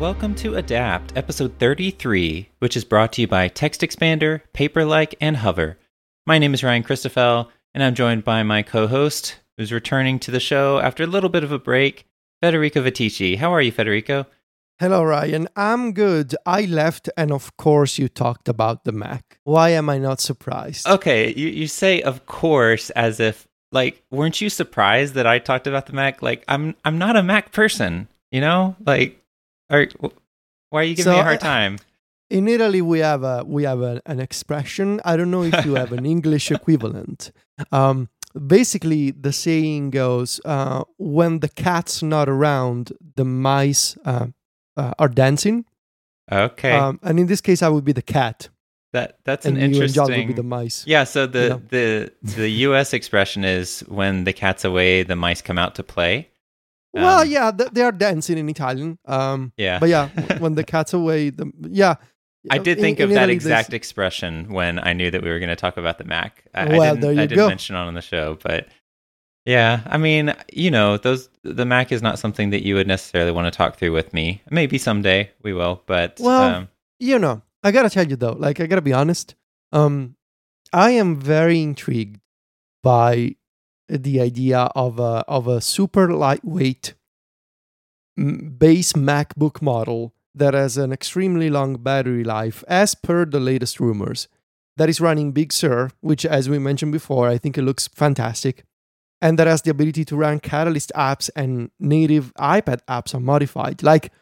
Welcome to Adapt, episode 33, which is brought to you by Text Expander, Paperlike, and Hover. My name is Ryan Christoffel, and I'm joined by my co host, who's returning to the show after a little bit of a break, Federico Viticci. How are you, Federico? Hello, Ryan. I'm good. I left, and of course, you talked about the Mac. Why am I not surprised? Okay, you, you say of course as if like weren't you surprised that I talked about the Mac? Like I'm I'm not a Mac person, you know? Like are why are you giving So, me a hard time? In Italy, we have a we have a, an expression. I don't know if you have an English equivalent. Um, basically, the saying goes, uh, "When the cat's not around, the mice uh, uh, are dancing." Okay. Um, and in this case, I would be the cat, that that's and an you and John would be interesting the mice. Yeah, so the know? the the US expression is when the cat's away, the mice come out to play. Well, Um, yeah, th- they are dancing in Italian. Um, Yeah. but yeah, when the cat's away, the yeah. I did In- think in of that Italy, exact expression when I knew that we were going to talk about the Mac. I, I didn't, there you I didn't go. mention it on the show, but yeah, I mean, you know, those the Mac is not something that you would necessarily want to talk through with me. Maybe someday we will, but Well, um, you know, I gotta tell you though, like I gotta be honest. Um, I am very intrigued by the idea of a of a super lightweight base MacBook model that has an extremely long battery life, as per the latest rumors. That is running Big Sur, which, as we mentioned before, I think it looks fantastic, and that has the ability to run Catalyst apps and native iPad apps unmodified. Like,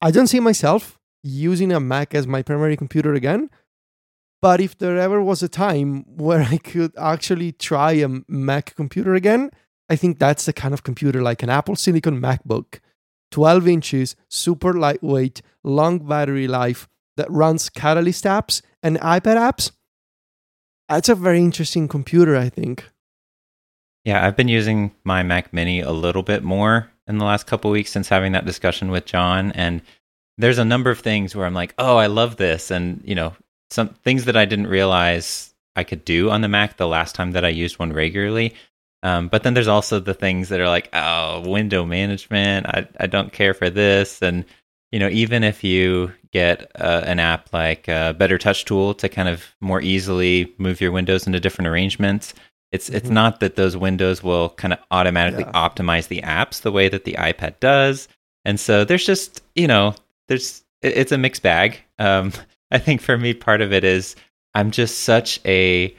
I don't see myself using a Mac as my primary computer again. But if there ever was a time where I could actually try a Mac computer again, I think that's the kind of computer like an Apple Silicon MacBook, 12 inches, super lightweight, long battery life that runs Catalyst apps and iPad apps. That's a very interesting computer, I think. yeah, I've been using my Mac Mini a little bit more in the last couple weeks since having that discussion with John, and there's a number of things where I'm like, oh, I love this, and you know, some things that I didn't realize I could do on the Mac the last time that I used one regularly. Um, but then there's also the things that are like, oh, window management. I I don't care for this, and you know, even if you get uh, an app like uh, Better Touch Tool to kind of more easily move your windows into different arrangements, it's it's Mhm. not that those windows will kind of automatically Yeah. optimize the apps the way that the iPad does, and so there's just you know there's it's a mixed bag. Um, I think for me, part of it is I'm just such a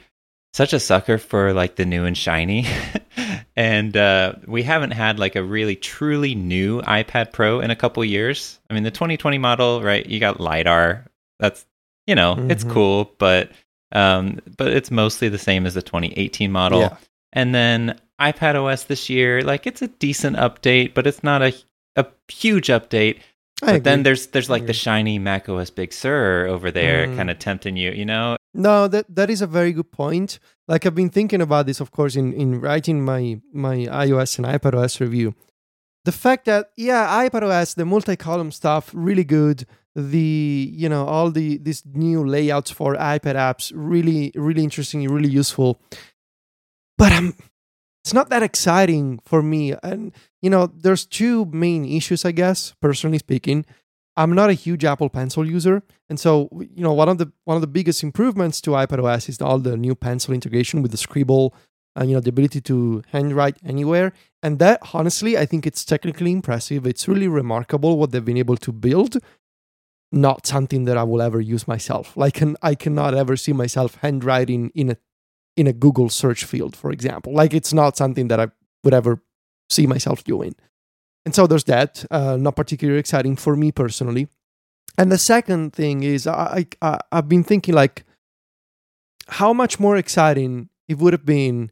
such a sucker for like the new and shiny, and uh, we haven't had like a really truly new iPad Pro in a couple years. I mean, the 2020 model, right? You got lidar. That's you know it's Mhm. cool, but um, but it's mostly the same as the 2018 model. Yeah. And then iPad OS this year, like it's a decent update, but it's not a a huge update. I But then there's there's like the shiny Mac OS Big Sur over there, Mm. kind of tempting you, you know? No, that that is a very good point. Like I've been thinking about this, of course, in in writing my my iOS and iPadOS review. The fact that yeah, iPadOS, the multi-column stuff, really good. The you know all the these new layouts for iPad apps, really really interesting, really useful. But um, it's not that exciting for me. And you know, there's two main issues, I guess. Personally speaking, I'm not a huge Apple Pencil user. And so, you know, one of the one of the biggest improvements to iPadOS is all the new pencil integration with the Scribble, and you know, the ability to handwrite anywhere. And that, honestly, I think it's technically impressive. It's really remarkable what they've been able to build. Not something that I will ever use myself. Like, I cannot ever see myself handwriting in a in a Google search field, for example. Like, it's not something that I would ever see myself doing. And so there's that. Uh, not particularly exciting for me personally. And the second thing is, I, I I've been thinking like, how much more exciting it would have been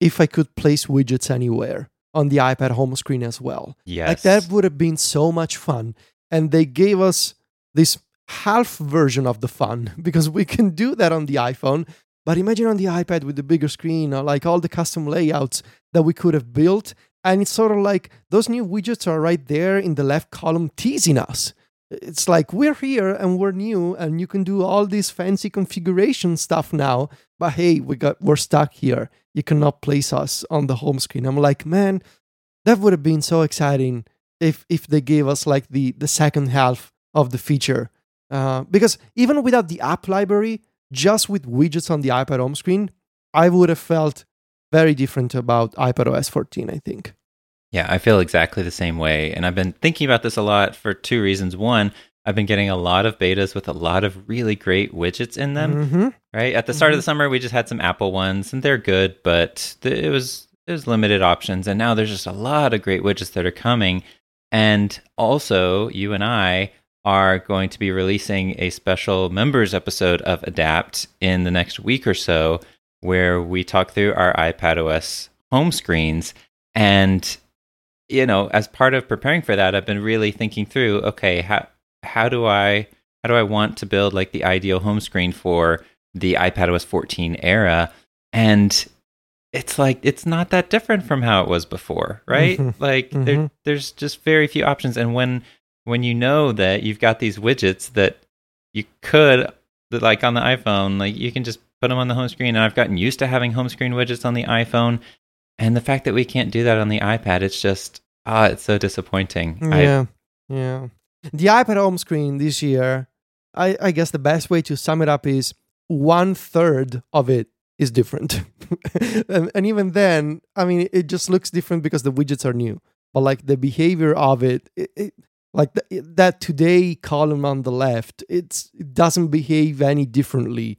if I could place widgets anywhere on the iPad home screen as well. Yes. Like that would have been so much fun. And they gave us this half version of the fun because we can do that on the iPhone. But imagine on the iPad with the bigger screen or like all the custom layouts that we could have built. And it's sort of like those new widgets are right there in the left column teasing us. It's like we're here and we're new and you can do all this fancy configuration stuff now. But hey, we got we're stuck here. You cannot place us on the home screen. I'm like, man, that would have been so exciting if if they gave us like the the second half of the feature. Uh, because even without the app library, just with widgets on the iPad home screen, I would have felt very different about iPad OS 14, I think. Yeah, I feel exactly the same way. And I've been thinking about this a lot for two reasons. One, I've been getting a lot of betas with a lot of really great widgets in them. Mm-hmm. Right at the start Mhm. of the summer, we just had some Apple ones, and they're good, but th- it was it was limited options. And now there's just a lot of great widgets that are coming. And also, you and I are going to be releasing a special members episode of Adapt in the next week or so, where we talk through our iPad OS home screens. And you know, as part of preparing for that, I've been really thinking through, okay, how how do I how do I want to build like the ideal home screen for the iPad OS 14 era? And it's like it's not that different from how it was before, right? Mhm. Like there, Mhm. there's just very few options, and when when you know that you've got these widgets that you could like on the iPhone, like you can just put them on the home screen. And I've gotten used to having home screen widgets on the iPhone, and the fact that we can't do that on the iPad, it's just ah, it's so disappointing. I- Yeah, yeah. The iPad home screen this year, I, I guess the best way to sum it up is one third of it is different, and, and even then, I mean, it just looks different because the widgets are new. But like the behavior of it, it, it like the, that today column on the left, it's it doesn't behave any differently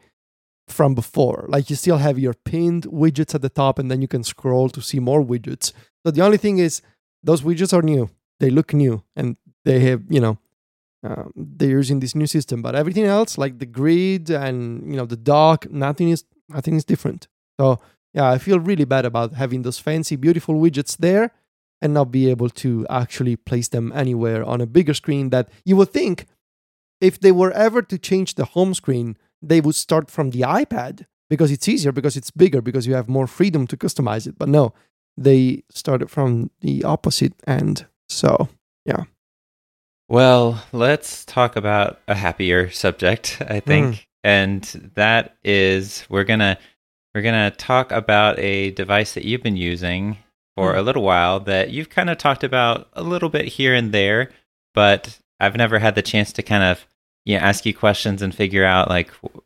from before. Like you still have your pinned widgets at the top, and then you can scroll to see more widgets. So the only thing is those widgets are new. They look new, and they have you know um, they're using this new system. But everything else, like the grid and you know the dock, nothing is nothing is different. So yeah, I feel really bad about having those fancy, beautiful widgets there and not be able to actually place them anywhere on a bigger screen that you would think if they were ever to change the home screen, they would start from the iPad because it's easier, because it's bigger, because you have more freedom to customize it. But no, they started from the opposite end. So yeah. Well, let's talk about a happier subject, I mm. think. And that is we're going to we're going to talk about a device that you've been using for Hmm. a little while that you've kind of talked about a little bit here and there, but I've never had the chance to kind of you know, ask you questions and figure out like w-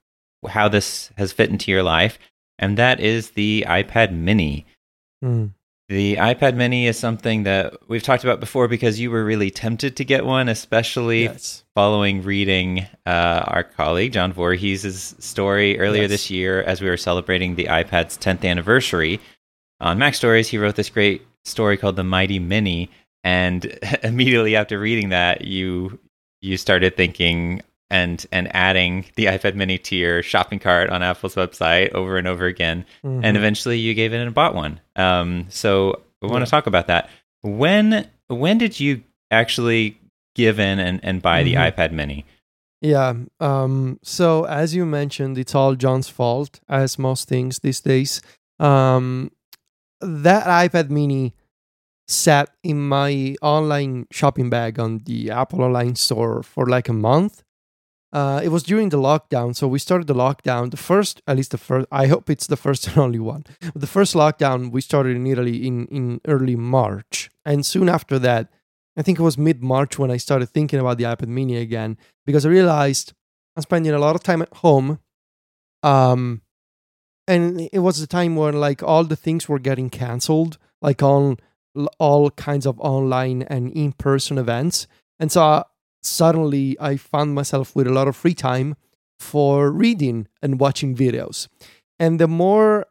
how this has fit into your life. And that is the iPad mini. mm, The iPad mini is something that we've talked about before because you were really tempted to get one, especially yes. following reading uh, our colleague John Voorhees' story earlier Yes. this year as we were celebrating the iPad's 10th anniversary. On Mac Stories, he wrote this great story called The Mighty Mini. And immediately after reading that, you you started thinking and and adding the iPad mini to your shopping cart on Apple's website over and over again and Mhm. eventually you gave in and bought one. Um, so we want Yeah. to talk about that. When when did you actually give in and, and buy the Mhm. iPad Mini? Yeah. Um, so as you mentioned, it's all John's fault, as most things these days. Um, that iPad Mini sat in my online shopping bag on the Apple Online Store for like a month. Uh, it was during the lockdown, so we started the lockdown. The first, at least the first. I hope it's the first and only one. The first lockdown we started in Italy in in early March, and soon after that, I think it was mid March when I started thinking about the iPad Mini again because I realized I'm spending a lot of time at home. Um, and it was the time when like all the things were getting canceled, like on all kinds of online and in-person events, and so uh, suddenly I found myself with a lot of free time for reading and watching videos. And the more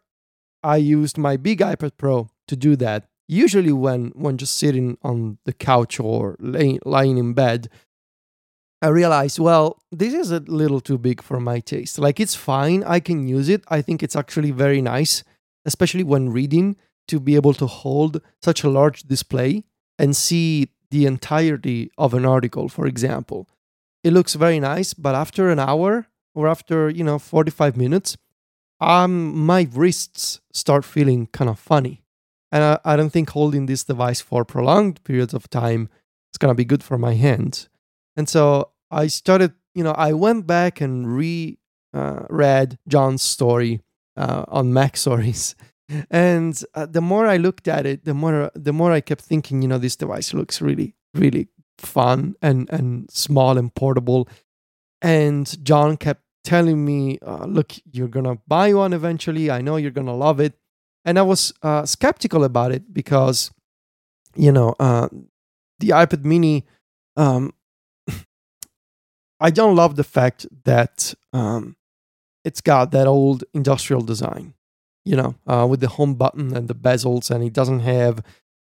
I used my big iPad Pro to do that, usually when when just sitting on the couch or lay, lying in bed, I realized, well, this is a little too big for my taste. Like it's fine, I can use it. I think it's actually very nice, especially when reading, to be able to hold such a large display and see the entirety of an article, for example. It looks very nice, but after an hour or after, you know, 45 minutes, um my wrists start feeling kind of funny. And I, I don't think holding this device for prolonged periods of time is gonna be good for my hands. And so I started, you know, I went back and re uh, read John's story uh, on Mac Stories, and uh, the more I looked at it, the more the more I kept thinking, you know, this device looks really really fun and and small and portable. And John kept telling me, uh, "Look, you're gonna buy one eventually. I know you're gonna love it." And I was uh, skeptical about it because, you know, uh, the iPad Mini. Um, I don't love the fact that um, it's got that old industrial design, you know, uh, with the home button and the bezels, and it doesn't have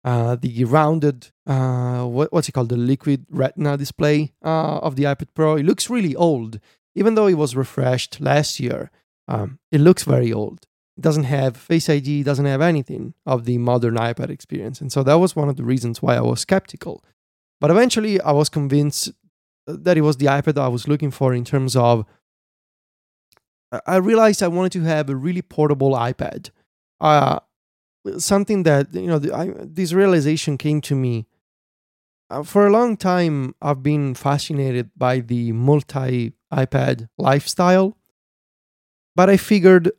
uh, the rounded, uh, what, what's it called, the liquid retina display uh, of the iPad Pro. It looks really old, even though it was refreshed last year. Um, it looks very old. It doesn't have Face ID, it doesn't have anything of the modern iPad experience, and so that was one of the reasons why I was skeptical. But eventually, I was convinced that it was the iPad I was looking for in terms of. I realized I wanted to have a really portable iPad. Uh, something that you know, the, I, this realization came to me. Uh, for a long time, I've been fascinated by the multi iPad lifestyle, but I figured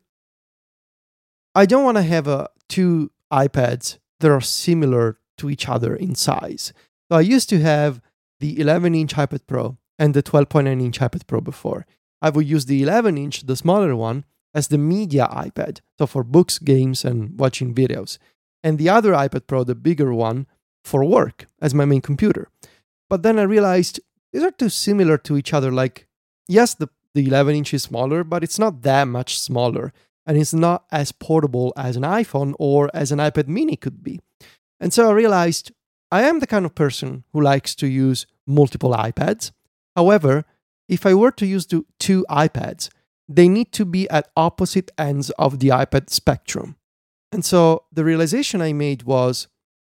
I don't want to have uh, two iPads that are similar to each other in size. So I used to have the 11 inch iPad Pro and the 12.9 inch iPad Pro before. I would use the 11 inch, the smaller one, as the media iPad, so for books, games, and watching videos, and the other iPad Pro, the bigger one, for work as my main computer. But then I realized these are too similar to each other. Like, yes, the, the 11 inch is smaller, but it's not that much smaller, and it's not as portable as an iPhone or as an iPad mini could be. And so I realized I am the kind of person who likes to use multiple iPads. However, if I were to use two iPads, they need to be at opposite ends of the iPad spectrum. And so the realization I made was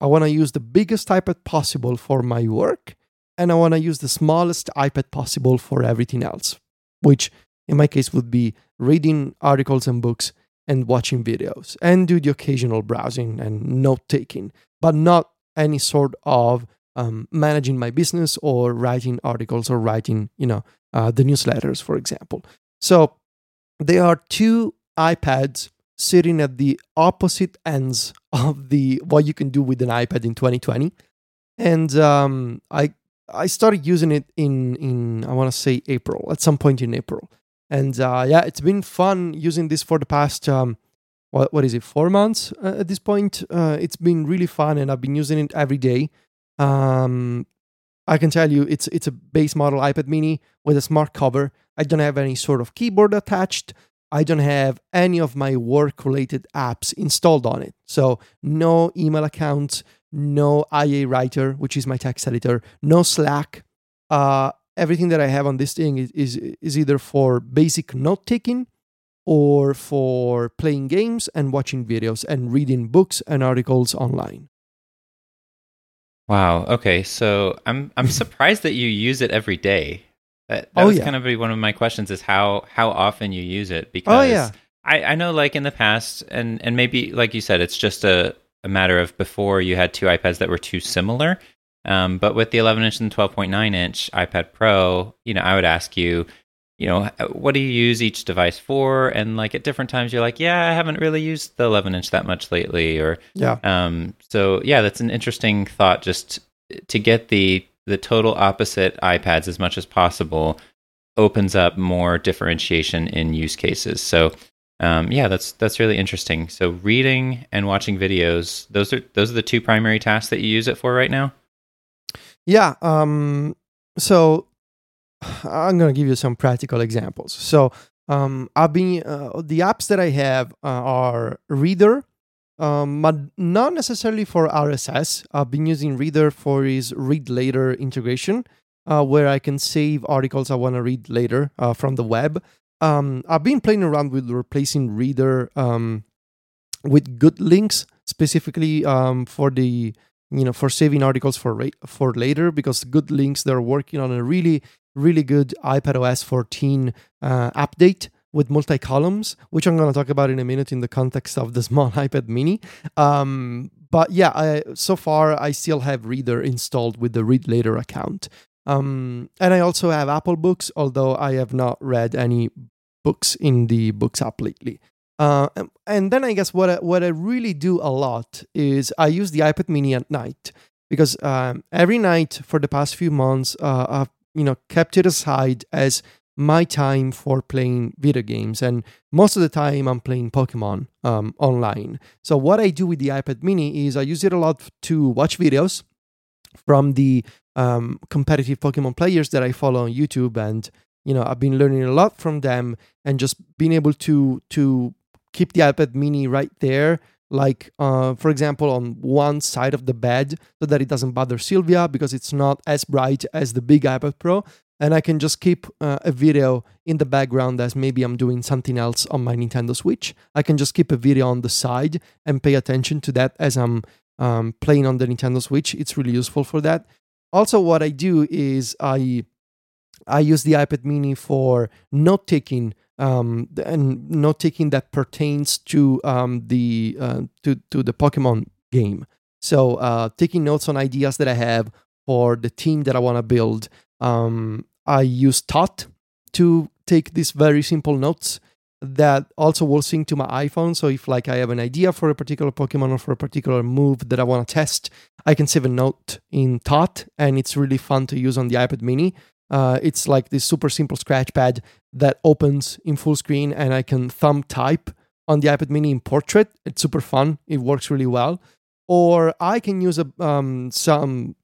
I want to use the biggest iPad possible for my work, and I want to use the smallest iPad possible for everything else, which in my case would be reading articles and books and watching videos and do the occasional browsing and note taking, but not any sort of um, managing my business or writing articles or writing, you know, uh, the newsletters, for example. So there are two iPads sitting at the opposite ends of the what you can do with an iPad in 2020, and um, I I started using it in in I want to say April at some point in April, and uh, yeah, it's been fun using this for the past um, what what is it four months uh, at this point. Uh, it's been really fun, and I've been using it every day. Um, I can tell you, it's it's a base model iPad Mini with a smart cover. I don't have any sort of keyboard attached. I don't have any of my work related apps installed on it. So no email accounts, no IA Writer, which is my text editor, no Slack. Uh, everything that I have on this thing is, is, is either for basic note taking or for playing games and watching videos and reading books and articles online. Wow. Okay. So I'm I'm surprised that you use it every day. That, that oh, was yeah. kind of be one of my questions is how how often you use it because Oh, yeah. I, I know like in the past and and maybe like you said it's just a, a matter of before you had two iPads that were too similar. Um, but with the 11 inch and 12.9 inch iPad Pro, you know, I would ask you, you know, what do you use each device for? And like at different times, you're like, yeah, I haven't really used the 11 inch that much lately, or Yeah. um, so yeah, that's an interesting thought. Just to get the the total opposite iPads as much as possible opens up more differentiation in use cases. So um, yeah, that's that's really interesting. So reading and watching videos those are those are the two primary tasks that you use it for right now. Yeah. Um, so I'm going to give you some practical examples. So um, I've been, uh, the apps that I have uh, are Reeder, um, but not necessarily for RSS. I've been using Reeder for his read later integration, uh, where I can save articles I want to read later uh, from the web. Um, I've been playing around with replacing Reeder um, with GoodLinks, specifically um, for the you know for saving articles for ra- for later because GoodLinks they're working on a really really good iPadOS 14 uh, update with multi columns, which I'm going to talk about in a minute in the context of the small iPad Mini. Um, but yeah, I, so far I still have Reeder installed with the Read Later account. Um, and I also have Apple Books, although I have not read any books in the Books app lately. Uh, and then I guess what I, what I really do a lot is I use the iPad Mini at night because um, every night for the past few months, uh, I've you know kept it aside as my time for playing video games. And most of the time i'm playing pokemon um, online. So what i do with the ipad mini is i use it a lot to watch videos from the um, competitive pokemon players that i follow on youtube. And you know i've been learning a lot from them and just being able to to keep the ipad mini right there like uh, for example on one side of the bed so that it doesn't bother Silvia because it's not as bright as the big ipad pro and I can just keep uh, a video in the background as maybe I'm doing something else on my Nintendo Switch. I can just keep a video on the side and pay attention to that as I'm um, playing on the Nintendo Switch. It's really useful for that. Also, what I do is I I use the iPad Mini for note taking um, and note taking that pertains to um, the uh, to to the Pokemon game. So uh, taking notes on ideas that I have for the team that I want to build um, I use Thought to take these very simple notes that also will sync to my iPhone. So if like I have an idea for a particular Pokemon or for a particular move that I want to test, I can save a note in Thought, and it's really fun to use on the iPad Mini. Uh, it's like this super simple scratch pad that opens in full screen, and I can thumb type on the iPad Mini in portrait. It's super fun. It works really well. Or I can use a, um, some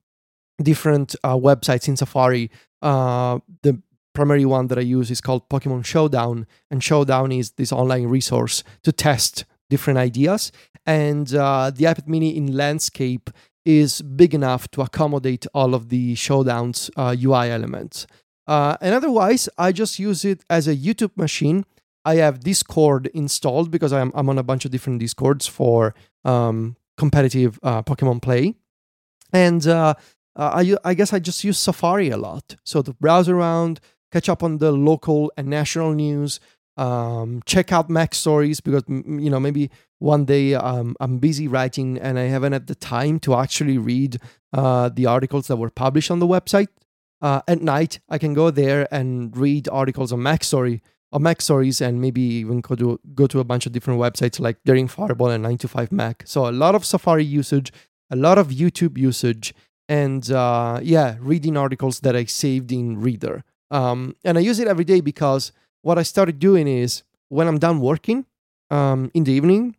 different uh, websites in Safari. Uh, the primary one that I use is called Pokemon Showdown, and Showdown is this online resource to test different ideas. And uh, the iPad Mini in landscape is big enough to accommodate all of the Showdown's UI uh, elements. Uh, and otherwise, I just use it as a YouTube machine. I have Discord installed because I'm, I'm on a bunch of different Discords for um, competitive uh, Pokemon play. And uh, uh, I, I guess I just use Safari a lot. So to browse around, catch up on the local and national news, um, check out Mac Stories because you know maybe one day um, I'm busy writing and I haven't had the time to actually read uh, the articles that were published on the website. Uh, at night, I can go there and read articles on MacStory on MacStories and maybe even go to go to a bunch of different websites like Daring Fireball and 9 to 5 Mac. So a lot of Safari usage, a lot of YouTube usage, and uh, yeah, reading articles that I saved in Reeder. Um, and I use it every day because what I started doing is when I'm done working um, in the evening,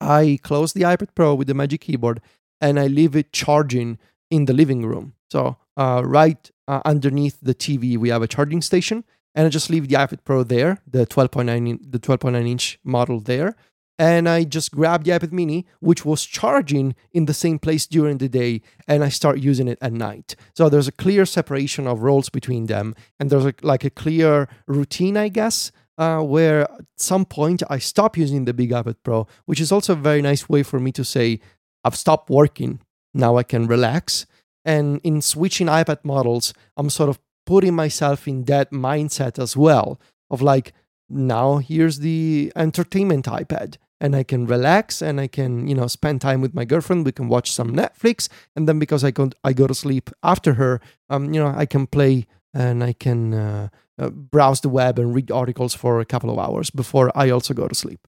I close the iPad Pro with the Magic Keyboard and I leave it charging in the living room. So uh, right uh, underneath the TV, we have a charging station, and I just leave the iPad Pro there, the 12.9 the 12.9 inch model there, and I just grabbed the iPad mini, which was charging in the same place during the day, and I start using it at night. So there's a clear separation of roles between them, and there's a, like a clear routine, I guess, uh, where at some point I stop using the big iPad Pro, which is also a very nice way for me to say, I've stopped working, now I can relax. And in switching iPad models, I'm sort of putting myself in that mindset as well of like, now here's the entertainment iPad and I can relax and I can, you know, spend time with my girlfriend. We can watch some Netflix, and then because I go I go to sleep after her, um, you know, I can play and I can uh, uh, browse the web and read articles for a couple of hours before I also go to sleep.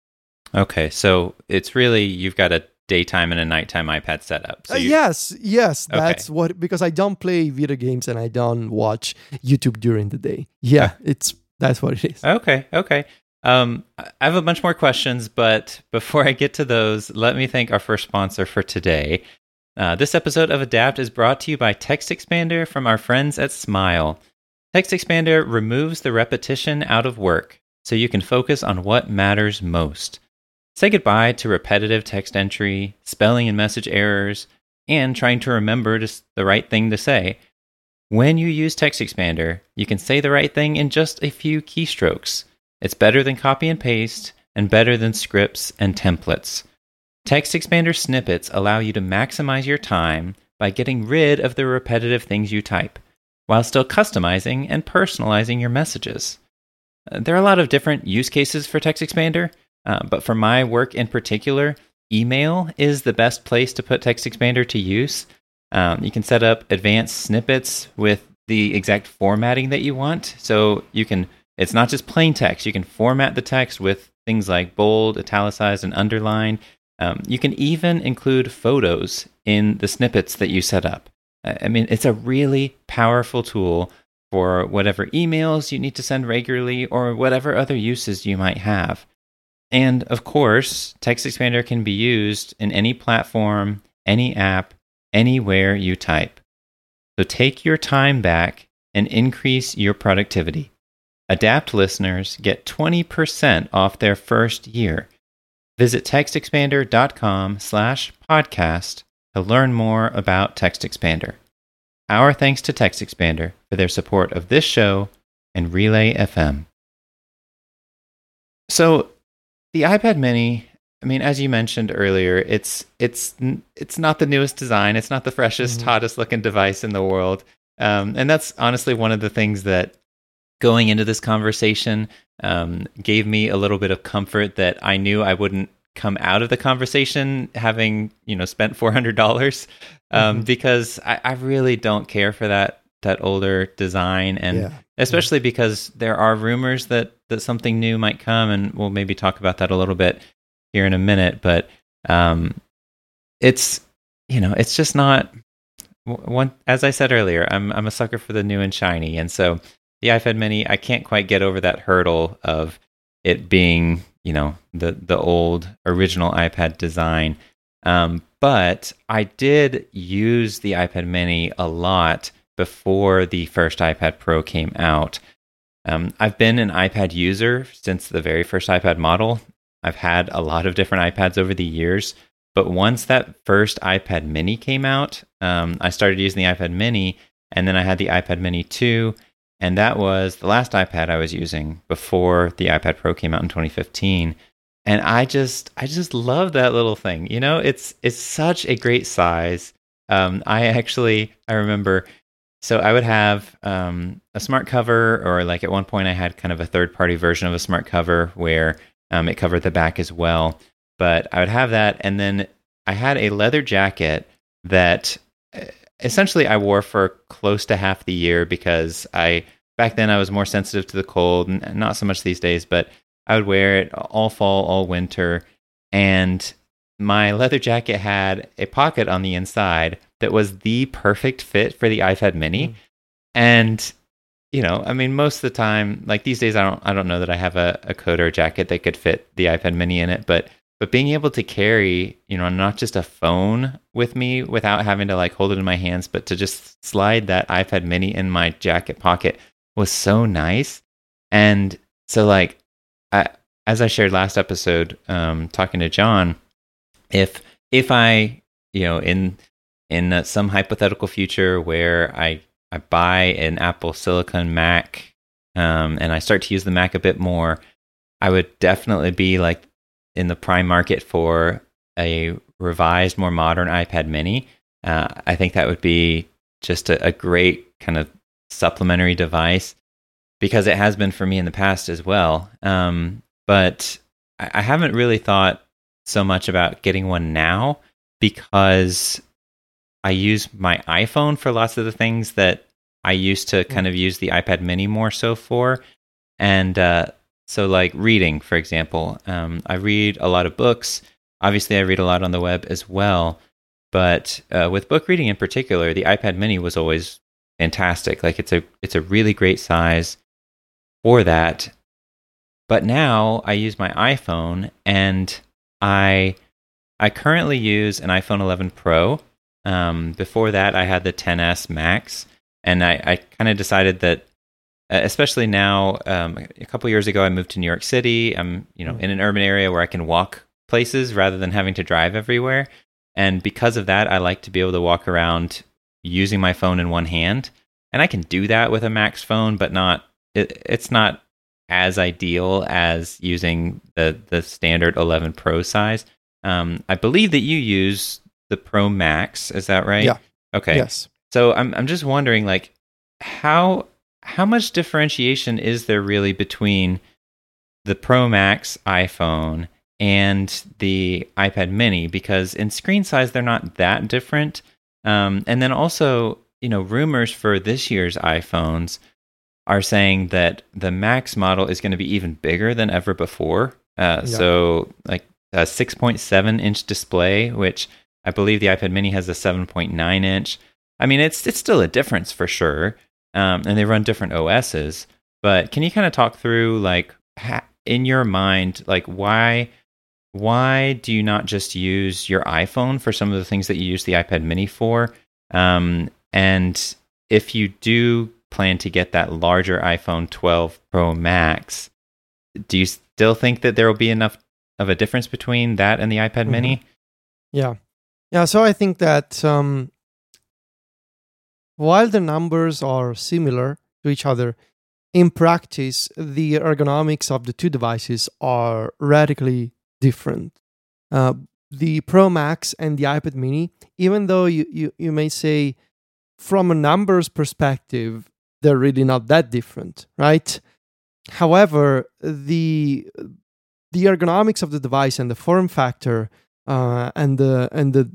Okay, so it's really you've got a daytime and a nighttime iPad setup. So uh, yes, yes, that's okay. what because I don't play video games and I don't watch YouTube during the day. Yeah, it's that's what it is. Okay, okay. Um, I have a bunch more questions, but before I get to those, let me thank our first sponsor for today. Uh, this episode of Adapt is brought to you by Text Expander from our friends at Smile. Text Expander removes the repetition out of work so you can focus on what matters most. Say goodbye to repetitive text entry, spelling and message errors, and trying to remember just the right thing to say. When you use Text Expander, you can say the right thing in just a few keystrokes. It's better than copy and paste and better than scripts and templates. Text expander snippets allow you to maximize your time by getting rid of the repetitive things you type, while still customizing and personalizing your messages. Uh, there are a lot of different use cases for Text Expander, uh, but for my work in particular, email is the best place to put Text Expander to use. Um, you can set up advanced snippets with the exact formatting that you want. So you can it's not just plain text. You can format the text with things like bold, italicized, and underlined. Um, you can even include photos in the snippets that you set up. I mean, it's a really powerful tool for whatever emails you need to send regularly or whatever other uses you might have. And of course, Text Expander can be used in any platform, any app, anywhere you type. So take your time back and increase your productivity. Adapt listeners get 20% off their first year. Visit textexpander.com slash podcast to learn more about Text Expander. Our thanks to Text Expander for their support of this show and Relay FM. So, the iPad Mini, I mean, as you mentioned earlier, it's it's it's not the newest design. It's not the freshest, mm-hmm. hottest looking device in the world. Um, and that's honestly one of the things that going into this conversation um, gave me a little bit of comfort that I knew I wouldn't come out of the conversation having you know spent four hundred dollars um, mm-hmm. because I, I, really don't care for that that older design and yeah. especially yeah. because there are rumors that that something new might come and we'll maybe talk about that a little bit here in a minute but um, it's you know it's just not one as I said earlier I'm I'm a sucker for the new and shiny and so the iPad mini I can't quite get over that hurdle of it being you know the the old original iPad design. Um, but I did use the iPad Mini a lot before the first iPad Pro came out. Um, I've been an iPad user since the very first iPad model. I've had a lot of different iPads over the years, but once that first iPad Mini came out, um, I started using the iPad Mini, and then I had the iPad Mini 2, and that was the last iPad I was using before the iPad Pro came out in 2015. And I just I just love that little thing. You know, it's it's such a great size. Um, I actually I remember so I would have um, a smart cover, or like at one point I had kind of a third party version of a smart cover where um, it covered the back as well. But I would have that, and then I had a leather jacket that essentially I wore for close to half the year because I back then I was more sensitive to the cold and not so much these days, but I would wear it all fall, all winter. And my leather jacket had a pocket on the inside that was the perfect fit for the iPad mini. Mm. And you know, I mean, most of the time, like these days, I don't, I don't know that I have a, a coat or a jacket that could fit the iPad Mini in it, but but being able to carry you know not just a phone with me without having to like hold it in my hands but to just slide that ipad mini in my jacket pocket was so nice. And so like I, as i shared last episode um, talking to john if if i you know in in uh, some hypothetical future where i i buy an apple silicon mac um, and i start to use the mac a bit more i would definitely be like in the prime market for a revised, more modern iPad mini, uh, I think that would be just a, a, great kind of supplementary device because it has been for me in the past as well. Um, but I, I haven't really thought so much about getting one now because I use my iPhone for lots of the things that I used to kind of use the iPad mini more so for. And uh, so, like reading, for example, um, I read a lot of books. Obviously, I read a lot on the web as well. But uh, with book reading in particular, the iPad Mini was always fantastic. Like it's a it's a really great size for that. But now I use my iPhone, and I I currently use an iPhone 11 Pro. Um, before that, I had the XS Max, and I, I kind of decided that uh, especially now. Um, a couple years ago, I moved to New York City. I'm, you know, in an urban area where I can walk places rather than having to drive everywhere. And because of that, I like to be able to walk around using my phone in one hand. And I can do that with a Max phone, but not. It, it's not as ideal as using the the standard 11 Pro size. Um, I believe that you use the Pro Max. Is that right? Yeah. Okay. Yes. So I'm I'm just wondering, like, how how much differentiation is there really between the Pro Max iPhone and the iPad Mini? Because in screen size, they're not that different. Um, and then also, you know, rumors for this year's iPhones are saying that the Max model is going to be even bigger than ever before. Uh, yeah. So, like a 6.7 inch display, which I believe the iPad Mini has a 7.9 inch. I mean, it's it's still a difference for sure, um, and they run different OSs. But can you kind of talk through like ha- in your mind, like why why do you not just use your iPhone for some of the things that you use the iPad Mini for? Um, and if you do plan to get that larger iPhone 12 Pro Max, do you still think that there will be enough of a difference between that and the iPad mm-hmm. Mini? Yeah, yeah. So I think that um, while the numbers are similar to each other, in practice, the ergonomics of the two devices are radically different. Uh, the Pro Max and the iPad Mini, even though you, you, you may say from a numbers perspective, they're really not that different, right? However, the the ergonomics of the device and the form factor uh, and the and the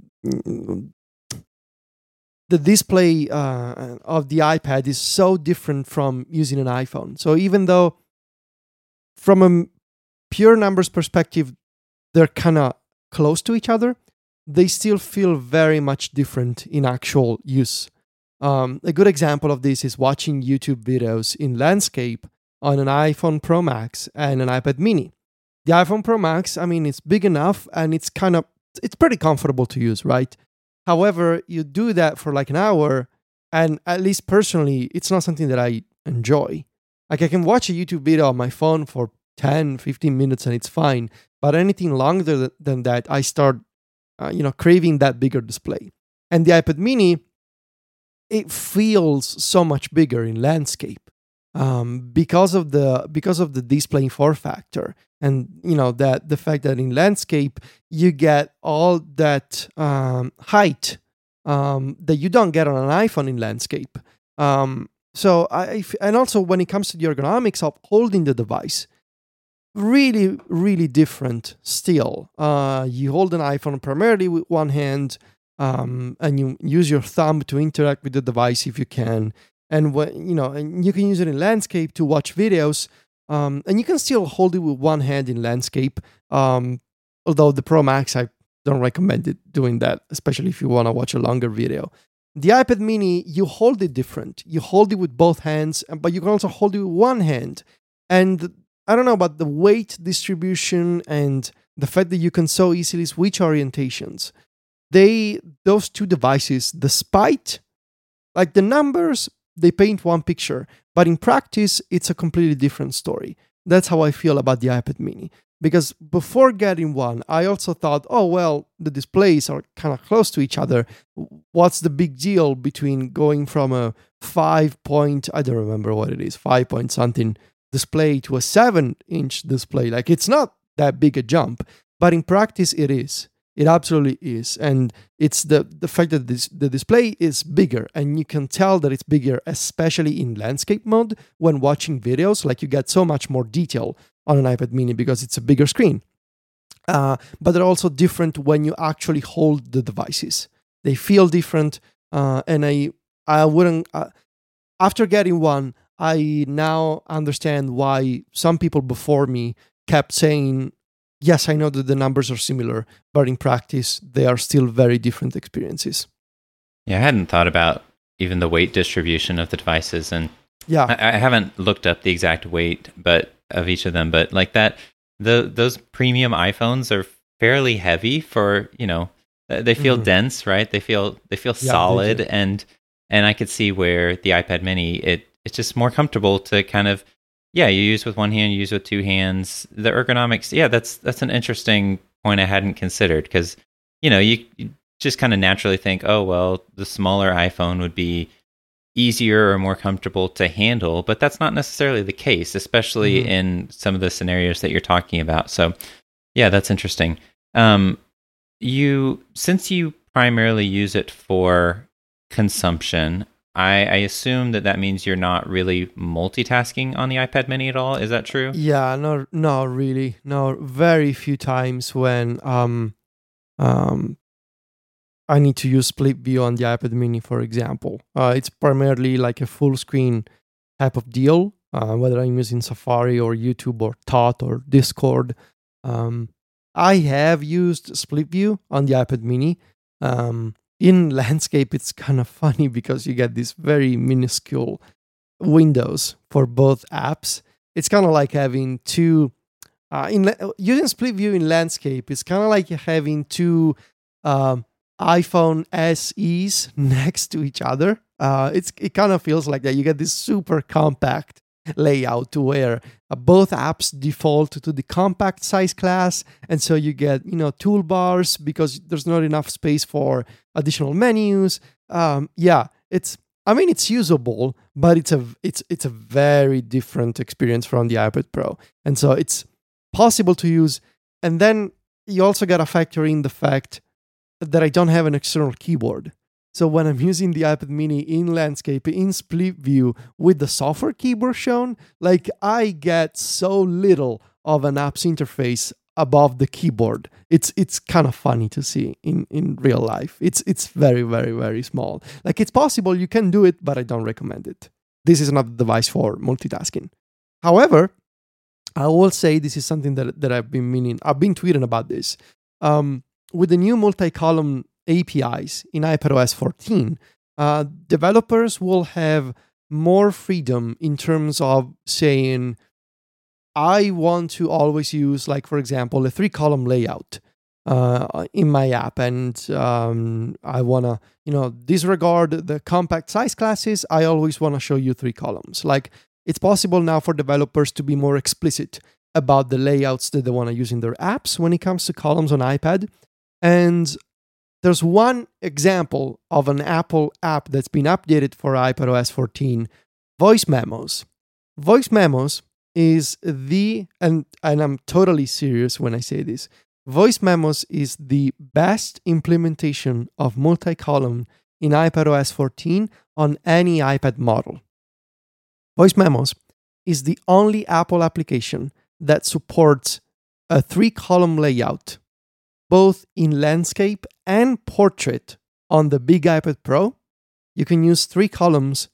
the display uh, of the iPad is so different from using an iPhone. So even though from a pure numbers perspective, they're kind of close to each other, they still feel very much different in actual use. Um, a good example of this is watching YouTube videos in landscape on an iPhone Pro Max and an iPad Mini. The iPhone Pro Max, I mean, it's big enough and it's kind of it's pretty comfortable to use, right? However, you do that for like an hour, and at least personally, it's not something that I enjoy. Like I can watch a YouTube video on my phone for 10, 15 minutes and it's fine. But anything longer than that, I start, uh, you know, craving that bigger display. And the iPad Mini, it feels so much bigger in landscape um, because of the because of the display form factor and you know that the fact that in landscape you get all that um, height um, that you don't get on an iphone in landscape. Um, so i and also when it comes to the ergonomics of holding the device really really different still. Uh, you hold an iphone primarily with one hand um, and you use your thumb to interact with the device if you can. And when you know and you can use it in landscape to watch videos um, and you can still hold it with one hand in landscape um, although the pro max i don't recommend it doing that especially if you want to watch a longer video. The ipad mini you hold it different. You hold it with both hands but you can also hold it with one hand. And i don't know about the weight distribution and the fact that you can so easily switch orientations. They those two devices despite like the numbers they paint one picture, but in practice, it's a completely different story. That's how I feel about the iPad mini. Because before getting one, I also thought, oh, well, the displays are kind of close to each other. What's the big deal between going from a five point, I don't remember what it is, five point something display to a seven inch display? Like, it's not that big a jump, but in practice, it is. It absolutely is, and it's the the fact that this, the display is bigger, and you can tell that it's bigger, especially in landscape mode when watching videos. Like you get so much more detail on an iPad Mini because it's a bigger screen. Uh, but they're also different when you actually hold the devices. They feel different, uh, and I I wouldn't. Uh, after getting one, I now understand why some people before me kept saying yes, I know that the numbers are similar, but in practice, they are still very different experiences. Yeah, I hadn't thought about even the weight distribution of the devices, and yeah, I, I haven't looked up the exact weight, but of each of them, but like that, the those premium iPhones are fairly heavy for you know they feel mm-hmm. dense, right? They feel they feel yeah, solid, they and and I could see where the iPad Mini it it's just more comfortable to kind of yeah, you use with one hand, you use with two hands. The ergonomics, yeah, that's that's an interesting point I hadn't considered because you know you, you just kind of naturally think, oh well, the smaller iPhone would be easier or more comfortable to handle, but that's not necessarily the case, especially mm-hmm. in some of the scenarios that you're talking about. So, yeah, that's interesting. Um, you since you primarily use it for consumption, I, I assume that that means you're not really multitasking on the iPad Mini at all. Is that true? Yeah, no, no, really, no. Very few times when um, um, I need to use split view on the iPad Mini, for example. Uh, it's primarily like a full screen type of deal. Uh, whether I'm using Safari or YouTube or Thought or Discord. Um, I have used split view on the iPad mini. Um, in landscape, it's kind of funny because you get these very minuscule windows for both apps. It's kind of like having two. Uh, in using split view in landscape, it's kind of like having two um, iPhone SEs next to each other. Uh, it's it kind of feels like that. You get this super compact layout to where uh, both apps default to the compact size class and so you get you know toolbars because there's not enough space for additional menus. Um, yeah it's i mean it's usable but it's a it's it's a very different experience from the ipad pro. And so it's possible to use and then you also got to factor in the fact that i don't have an external keyboard so when I'm using the iPad mini in landscape, in split view with the software keyboard shown, like I get so little of an app's interface above the keyboard. It's it's kind of funny to see in, in real life. It's it's very, very, very small. Like it's possible you can do it, but I don't recommend it. This is not a device for multitasking. However, I will say this is something that, that I've been meaning, I've been tweeting about this. Um, with the new multi-column APIs in iPadOS 14, uh, developers will have more freedom in terms of saying, I want to always use, like, for example, a three column layout uh, in my app, and um, I want to, you know, disregard the compact size classes. I always want to show you three columns. Like, it's possible now for developers to be more explicit about the layouts that they want to use in their apps when it comes to columns on iPad. And there's one example of an Apple app that's been updated for iPadOS 14 voice memos. Voice memos is the, and, and I'm totally serious when I say this, voice memos is the best implementation of multi column in iPadOS 14 on any iPad model. Voice memos is the only Apple application that supports a three column layout both in landscape and portrait on the big iPad Pro. You can use three columns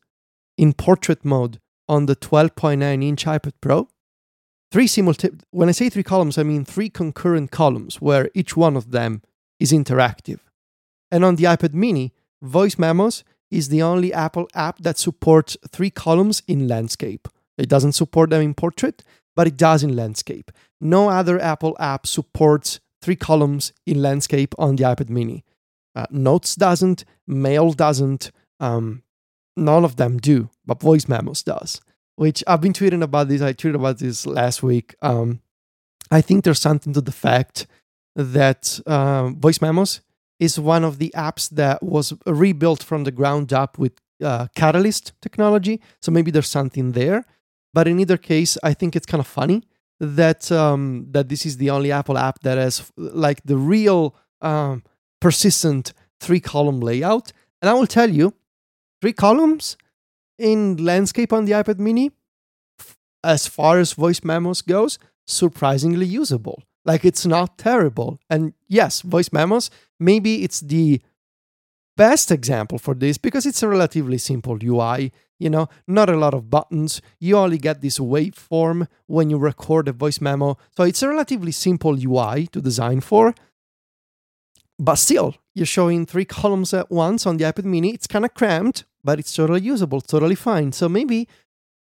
in portrait mode on the 12.9 inch iPad Pro. Three simultaneous, when I say three columns, I mean three concurrent columns where each one of them is interactive. And on the iPad mini, Voice Memos is the only Apple app that supports three columns in landscape. It doesn't support them in portrait, but it does in landscape. No other Apple app supports three columns in landscape on the iPad mini. Uh, Notes doesn't, Mail doesn't, um, none of them do, but Voice Memos does, which I've been tweeting about this. I tweeted about this last week. Um, I think there's something to the fact that uh, Voice Memos is one of the apps that was rebuilt from the ground up with uh, Catalyst technology. So maybe there's something there. But in either case, I think it's kind of funny that um, that this is the only Apple app that has like the real um, persistent three column layout. And I will tell you, three columns in landscape on the iPad Mini, as far as voice memos goes, surprisingly usable. Like it's not terrible. And yes, voice memos, maybe it's the best example for this because it's a relatively simple UI. You know, not a lot of buttons. You only get this waveform when you record a voice memo. So it's a relatively simple UI to design for. But still, you're showing three columns at once on the iPad mini. It's kind of cramped, but it's totally usable, totally fine. So maybe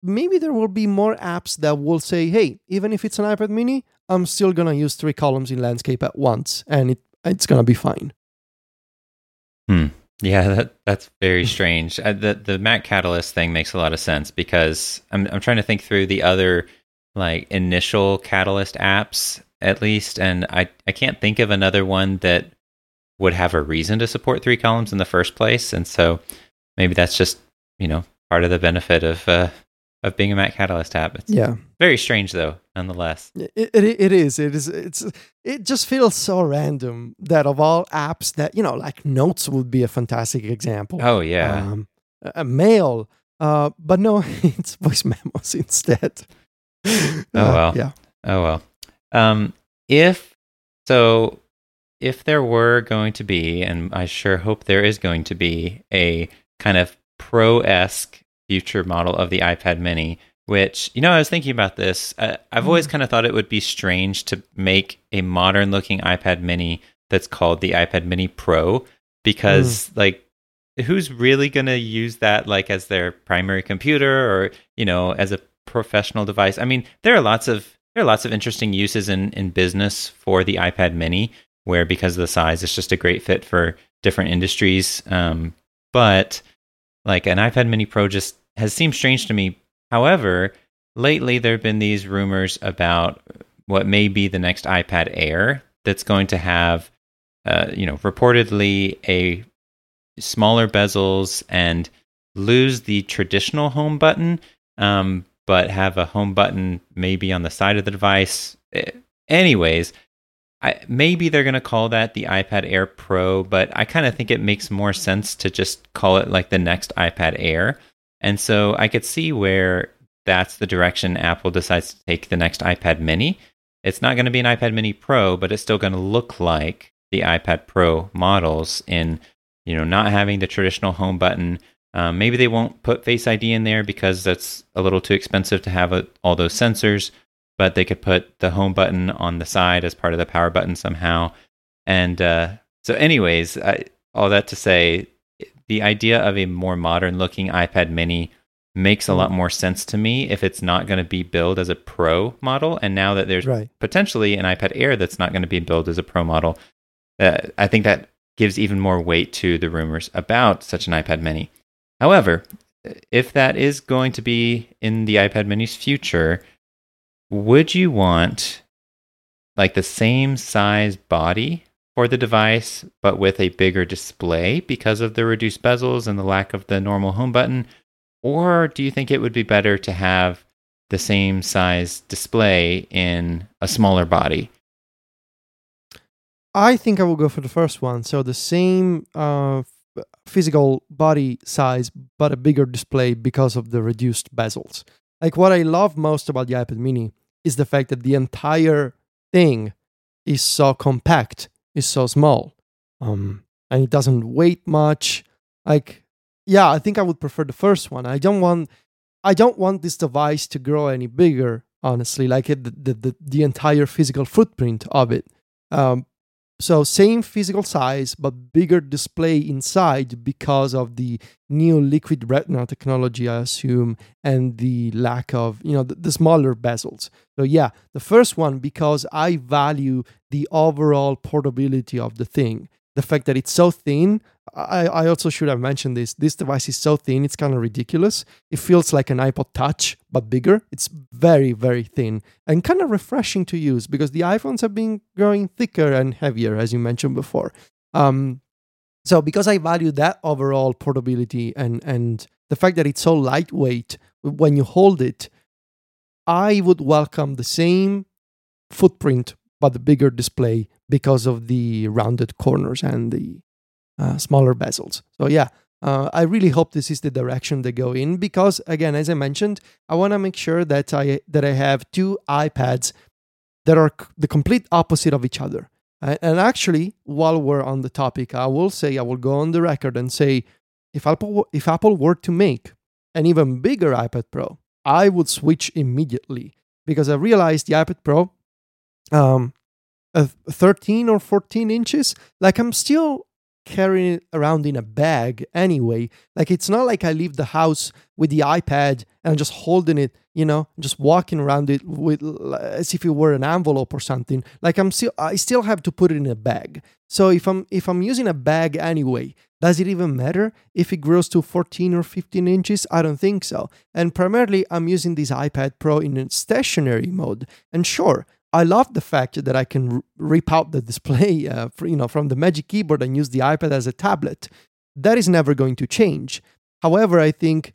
maybe there will be more apps that will say, hey, even if it's an iPad mini, I'm still gonna use three columns in landscape at once and it it's gonna be fine. Hmm. Yeah, that that's very strange. Uh, the the Mac Catalyst thing makes a lot of sense because I'm I'm trying to think through the other like initial Catalyst apps at least, and I I can't think of another one that would have a reason to support three columns in the first place, and so maybe that's just you know part of the benefit of uh, of being a Mac Catalyst app. It's yeah, very strange though, nonetheless. It, it, it is. It is. It's. It just feels so random that of all apps that you know, like Notes would be a fantastic example. Oh yeah, um, a mail. Uh, but no, it's voice memos instead. oh well. Uh, yeah. Oh well. Um, if so, if there were going to be, and I sure hope there is going to be a kind of pro esque future model of the iPad Mini which, you know, I was thinking about this. Uh, I've always kind of thought it would be strange to make a modern looking iPad mini that's called the iPad mini Pro because, mm. like, who's really going to use that like as their primary computer or, you know, as a professional device? I mean, there are lots of there are lots of interesting uses in in business for the iPad mini where because of the size it's just a great fit for different industries. Um, but like an iPad mini Pro just has seemed strange to me However, lately there have been these rumors about what may be the next iPad Air that's going to have, uh, you know, reportedly a smaller bezels and lose the traditional home button, um, but have a home button maybe on the side of the device. Eh, anyways, I, maybe they're going to call that the iPad Air Pro, but I kind of think it makes more sense to just call it like the next iPad Air. And so I could see where that's the direction Apple decides to take the next iPad mini. It's not going to be an iPad mini Pro, but it's still going to look like the iPad Pro models in, you know, not having the traditional home button. Um, maybe they won't put Face ID in there because that's a little too expensive to have a, all those sensors, but they could put the home button on the side as part of the power button somehow. And uh, so, anyways, I, all that to say, the idea of a more modern looking iPad mini makes a lot mm. more sense to me if it's not going to be billed as a pro model. And now that there's right. potentially an iPad Air that's not going to be billed as a pro model, uh, I think that gives even more weight to the rumors about such an iPad mini. However, if that is going to be in the iPad mini's future, would you want like the same size body for the device, but with a bigger display because of the reduced bezels and the lack of the normal home button? Or do you think it would be better to have the same size display in a smaller body? I think I will go for the first one. So the same uh, physical body size, but a bigger display because of the reduced bezels. Like what I love most about the iPad mini is the fact that the entire thing is so compact is so small. Um, and it doesn't weight much. Like yeah i think i would prefer the first one. I don't want i don't want this device to grow any bigger honestly like it, the, the, the entire physical footprint of it. Um, so same physical size but bigger display inside because of the new liquid retina technology i assume and the lack of you know the, the smaller bezels. So yeah the first one because i value the overall portability of the thing. The fact that it's so thin I, I also should have mentioned this. This device is so thin it's kind of ridiculous. It feels like an ipod touch but bigger. It's very very thin and kind of refreshing to use because the iphones have been growing thicker and heavier as you mentioned before. Um, so because i value that overall portability and and the fact that it's so lightweight when you hold it i would welcome the same footprint but the bigger display because of the rounded corners and the uh, smaller bezels. So yeah, uh, I really hope this is the direction they go in because again, as I mentioned, I want to make sure that I that I have two iPads that are c- the complete opposite of each other. Uh, and actually, while we're on the topic, I will say I will go on the record and say if Apple if Apple were to make an even bigger iPad Pro, I would switch immediately because I realized the iPad Pro um, 13 or 14 inches like i'm still carrying it around in a bag anyway. Like it's not like i leave the house with the ipad and I'm just holding it you know just walking around it with as if it were an envelope or something. Like i'm still i still have to put it in a bag. So if i'm if i'm using a bag anyway does it even matter if it grows to 14 or 15 inches? I don't think so. And primarily i'm using this ipad pro in a stationary mode. And sure I love the fact that I can rip out the display, uh, for, you know, from the Magic Keyboard and use the iPad as a tablet. That is never going to change. However, I think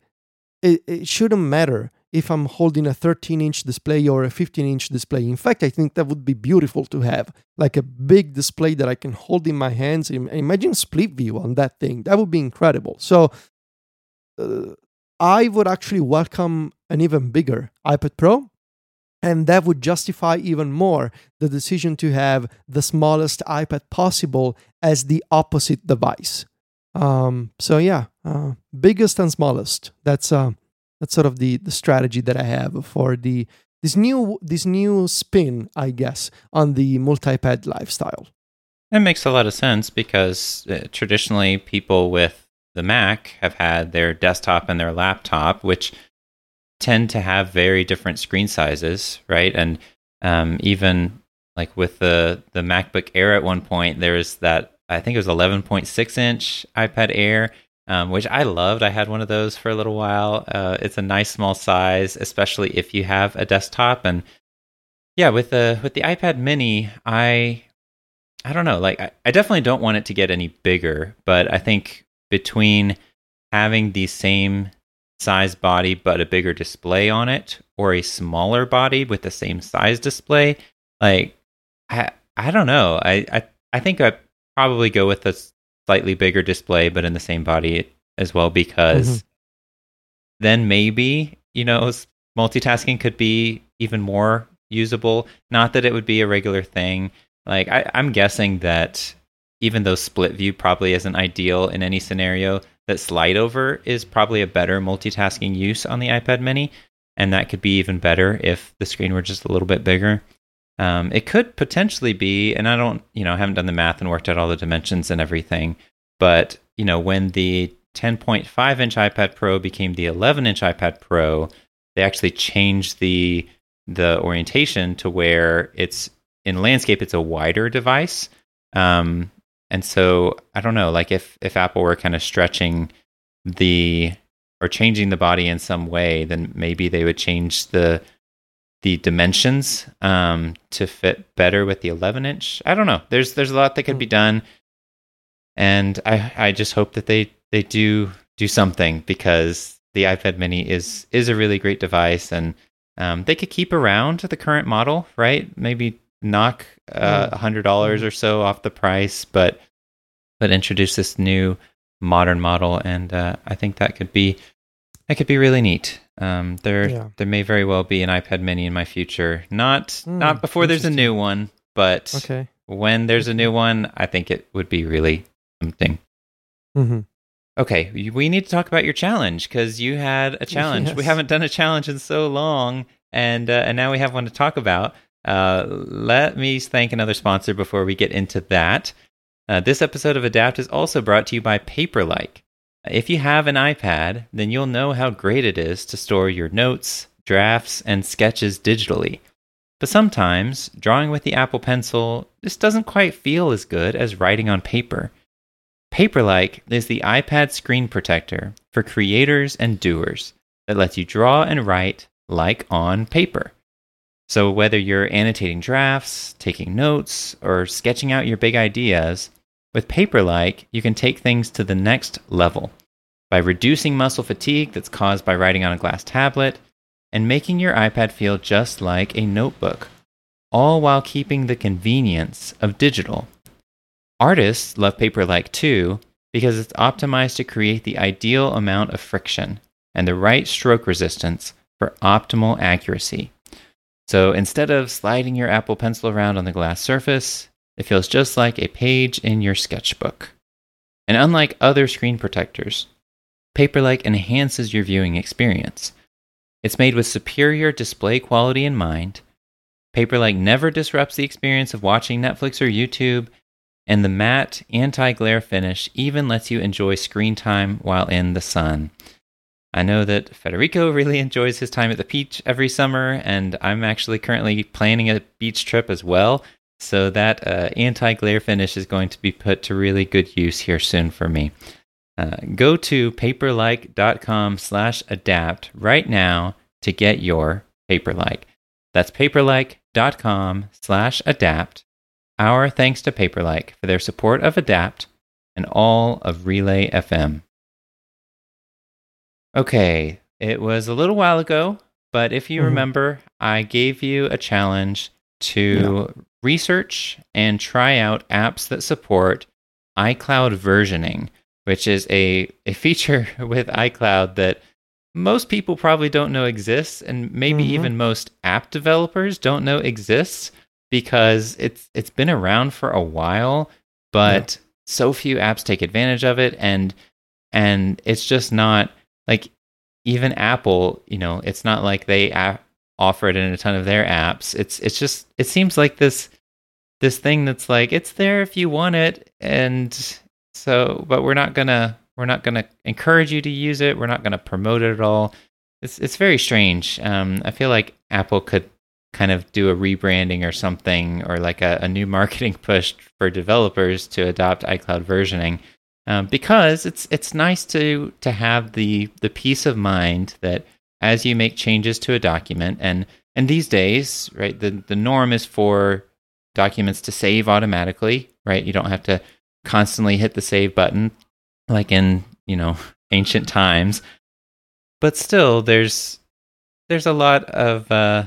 it, it shouldn't matter if I'm holding a 13 inch display or a 15 inch display. In fact, I think that would be beautiful to have, like a big display that I can hold in my hands. Imagine split view on that thing. That would be incredible. So, uh, I would actually welcome an even bigger iPad Pro and that would justify even more the decision to have the smallest iPad possible as the opposite device. Um, so, yeah, uh, biggest and smallest. That's, uh, That's sort of the the strategy that I have for the this new this new spin, I guess, on the multi-pad lifestyle. It makes a lot of sense because uh, traditionally people with the Mac have had their desktop and their laptop, which tend to have very different screen sizes, right? And um, even like with the the MacBook Air at one point, there's that I think it was 11.6 inch iPad Air, um, which I loved. I had one of those for a little while. Uh, it's a nice small size, especially if you have a desktop. And yeah, with the with the iPad Mini, I I don't know. Like I, I definitely don't want it to get any bigger, but I think between having the same size body but a bigger display on it or a smaller body with the same size display like i i don't know. I i, I think i probably go with a slightly bigger display but in the same body as well because mm-hmm. then maybe you know multitasking could be even more usable. Not that it would be a regular thing. Like I, i'm guessing that even though split view probably isn't ideal in any scenario, that slide over is probably a better multitasking use on the iPad mini. And that could be even better if the screen were just a little bit bigger. Um, it could potentially be, and I don't, you know, I haven't done the math and worked out all the dimensions and everything, but, you know, when the 10.5 inch iPad Pro became the 11 inch iPad Pro, they actually changed the the orientation to where it's in landscape, it's a wider device. Um, and so I don't know, like if if Apple were kind of stretching the or changing the body in some way, then maybe they would change the the dimensions um, to fit better with the 11 inch. I don't know. There's there's a lot that could be hmm. done, and I I just hope that they they do do something because the iPad Mini is is a really great device, and um, they could keep around the current model, right? Maybe knock uh, a hundred dollars or so off the price, but but introduce this new modern model, and uh, I think that could be that could be really neat. Um, there yeah. there may very well be an iPad Mini in my future. Not mm, not before there's a new one, but okay. when there's a new one, I think it would be really tempting. Mm-hmm. Okay, we need to talk about your challenge because you had a challenge. Yes. We haven't done a challenge in so long, and uh, and now we have one to talk about. Uh, let me thank another sponsor before we get into that. Uh, this episode of Adapt is also brought to you by Paperlike. If you have an iPad, then you'll know how great it is to store your notes, drafts, and sketches digitally. But sometimes, drawing with the Apple Pencil just doesn't quite feel as good as writing on paper. Paperlike is the iPad screen protector for creators and doers that lets you draw and write like on paper. So, whether you're annotating drafts, taking notes, or sketching out your big ideas, with Paperlike, you can take things to the next level by reducing muscle fatigue that's caused by writing on a glass tablet and making your iPad feel just like a notebook, all while keeping the convenience of digital. Artists love Paperlike too because it's optimized to create the ideal amount of friction and the right stroke resistance for optimal accuracy. So instead of sliding your Apple Pencil around on the glass surface, it feels just like a page in your sketchbook. And unlike other screen protectors, Paperlike enhances your viewing experience. It's made with superior display quality in mind. Paperlike never disrupts the experience of watching Netflix or YouTube, and the matte anti glare finish even lets you enjoy screen time while in the sun. I know that Federico really enjoys his time at the beach every summer, and I'm actually currently planning a beach trip as well. So that uh, anti-glare finish is going to be put to really good use here soon for me. Uh, go to paperlike.com slash adapt right now to get your Paperlike. That's paperlike.com slash adapt. Our thanks to Paperlike for their support of Adapt and all of Relay FM. Okay, it was a little while ago, but if you mm-hmm. remember, I gave you a challenge to yeah. research and try out apps that support iCloud versioning, which is a, a feature with iCloud that most people probably don't know exists, and maybe mm-hmm. even most app developers don't know exists because it's it's been around for a while, but yeah. so few apps take advantage of it, and and it's just not like even Apple, you know, it's not like they a- offer it in a ton of their apps. It's it's just it seems like this this thing that's like it's there if you want it and so but we're not to we're not to encourage you to use it. We're not to promote it at all. It's it's very strange. Um, I feel like Apple could kind of do a rebranding or something, or like a, a new marketing push for developers to adopt iCloud versioning, um, because it's it's nice to to have the the peace of mind that as you make changes to a document, and and these days, right, the the norm is for documents to save automatically, right? You don't have to constantly hit the save button like in you know ancient times but still there's there's a lot of uh,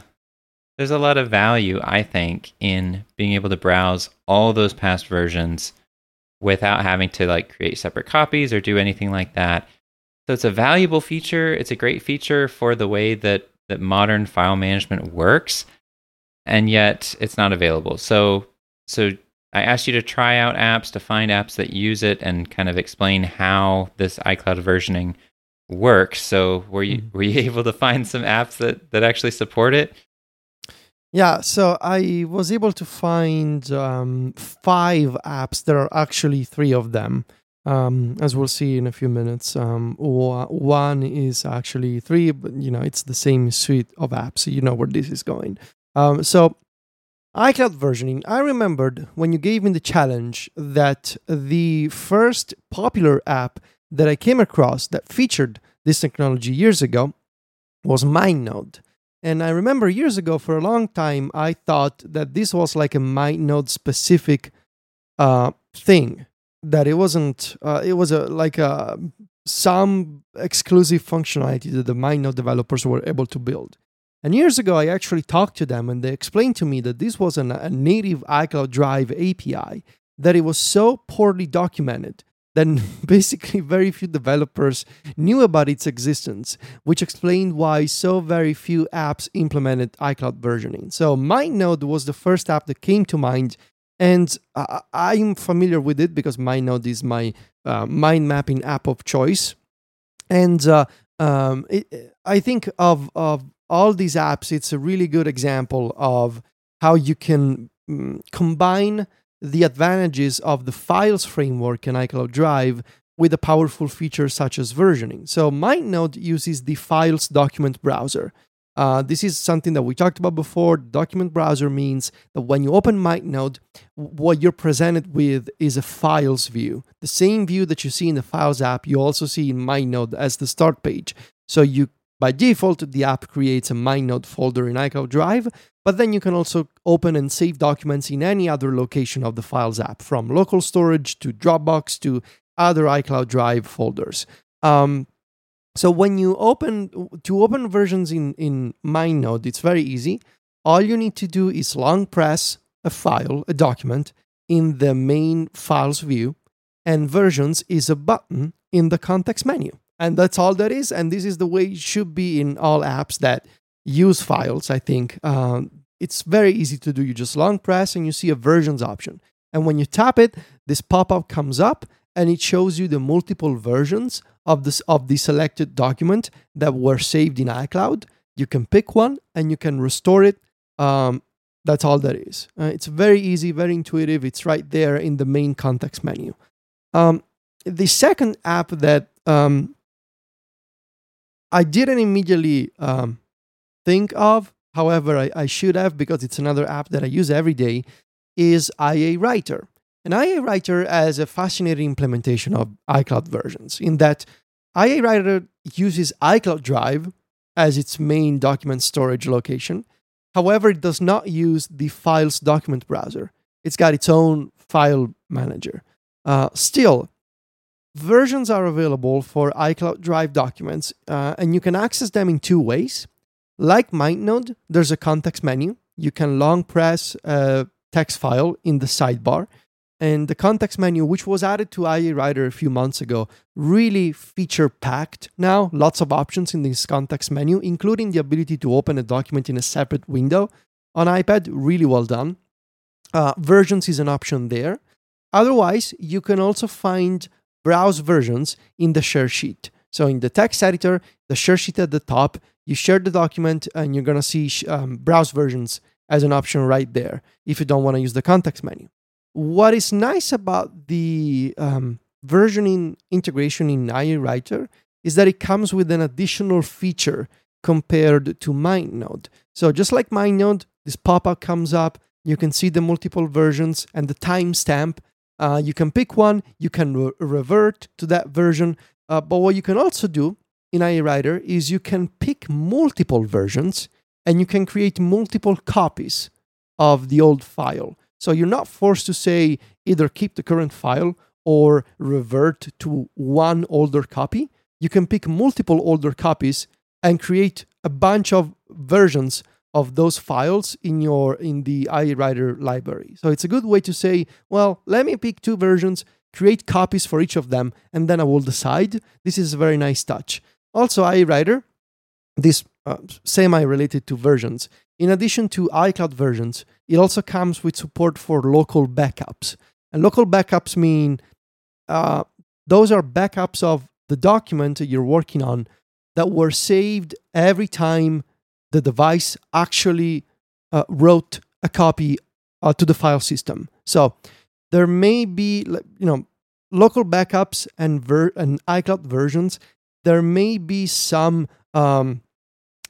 there's a lot of value i think in being able to browse all those past versions without having to like create separate copies or do anything like that so it's a valuable feature it's a great feature for the way that that modern file management works and yet it's not available so so I asked you to try out apps to find apps that use it and kind of explain how this iCloud versioning works. So were you mm-hmm. were you able to find some apps that that actually support it? Yeah, so I was able to find um, five apps. There are actually three of them, um, as we'll see in a few minutes. Um, one is actually three, but you know it's the same suite of apps. You know where this is going. Um, so iCloud versioning, I remembered when you gave me the challenge that the first popular app that I came across that featured this technology years ago was MindNode. And I remember years ago, for a long time, I thought that this was like a MindNode specific uh, thing. That it wasn't. Uh, it was a like a some exclusive functionality that the MindNode developers were able to build. And years ago, I actually talked to them and they explained to me that this was an, a native iCloud Drive API, that it was so poorly documented that basically very few developers knew about its existence, which explained why so very few apps implemented iCloud versioning. So, MindNode was the first app that came to mind, and uh, I'm familiar with it because MindNode is my uh, mind mapping app of choice. And uh, um, it, I think of, of all these apps, it's a really good example of how you can mm, combine the advantages of the files framework in iCloud Drive with a powerful feature such as versioning. So MindNode uses the files document browser. Uh, this is something that we talked about before. Document browser means that when you open MindNode, what you're presented with is a files view. The same view that you see in the Files app, you also see in MindNode as the start page. So you by default, the app creates a MindNode folder in iCloud Drive, but then you can also open and save documents in any other location of the Files app, from local storage to Dropbox to other iCloud Drive folders. Um, so when you open to open versions in in MindNode, it's very easy. All you need to do is long press a file, a document in the main files view, and versions is a button in the context menu and that's all that is and this is the way it should be in all apps that use files i think um, it's very easy to do. You just long press and you see a versions option. And when you tap it this pop-up comes up and it shows you the multiple versions of this of the selected document that were saved in icloud. You can pick one and you can restore it. Um, that's all that is. Uh, it's very easy very intuitive. It's right there in the main context menu. Um, the second app that um, I didn't immediately um, think of, however, I, I, should have because it's another app that I use every day, is iA Writer. And iA Writer has a fascinating implementation of iCloud versions in that iA Writer uses iCloud Drive as its main document storage location. However, it does not use the files document browser. It's got its own file manager. Uh, still, Versions are available for iCloud Drive documents, uh, and you can access them in two ways. Like MindNode, there's a context menu. You can long press a text file in the sidebar. And the context menu, which was added to iA Writer a few months ago, really feature packed now. Lots of options in this context menu, including the ability to open a document in a separate window on iPad. Really well done. Uh, versions is an option there. Otherwise, you can also find browse versions in the share sheet. So in the text editor, the share sheet at the top, you share the document and you're going to see um, browse versions as an option right there if you don't want to use the context menu. What is nice about the um, versioning integration in iA Writer is that it comes with an additional feature compared to MindNode. So just like MindNode, this pop-up comes up, you can see the multiple versions and the timestamp. Uh, you can pick one, you can re- revert to that version. Uh, but what you can also do in iA Writer is you can pick multiple versions and you can create multiple copies of the old file. So you're not forced to say either keep the current file or revert to one older copy. You can pick multiple older copies and create a bunch of versions of those files in your in the iA Writer library. So it's a good way to say, well, let me pick two versions, create copies for each of them, and then I will decide. This is a very nice touch. Also, iA Writer, this uh, semi-related to versions. In addition to iCloud versions, it also comes with support for local backups. And local backups mean uh, those are backups of the document that you're working on that were saved every time the device actually uh, wrote a copy uh, to the file system. So there may be, you know, local backups and ver- and iCloud versions. There may be some um,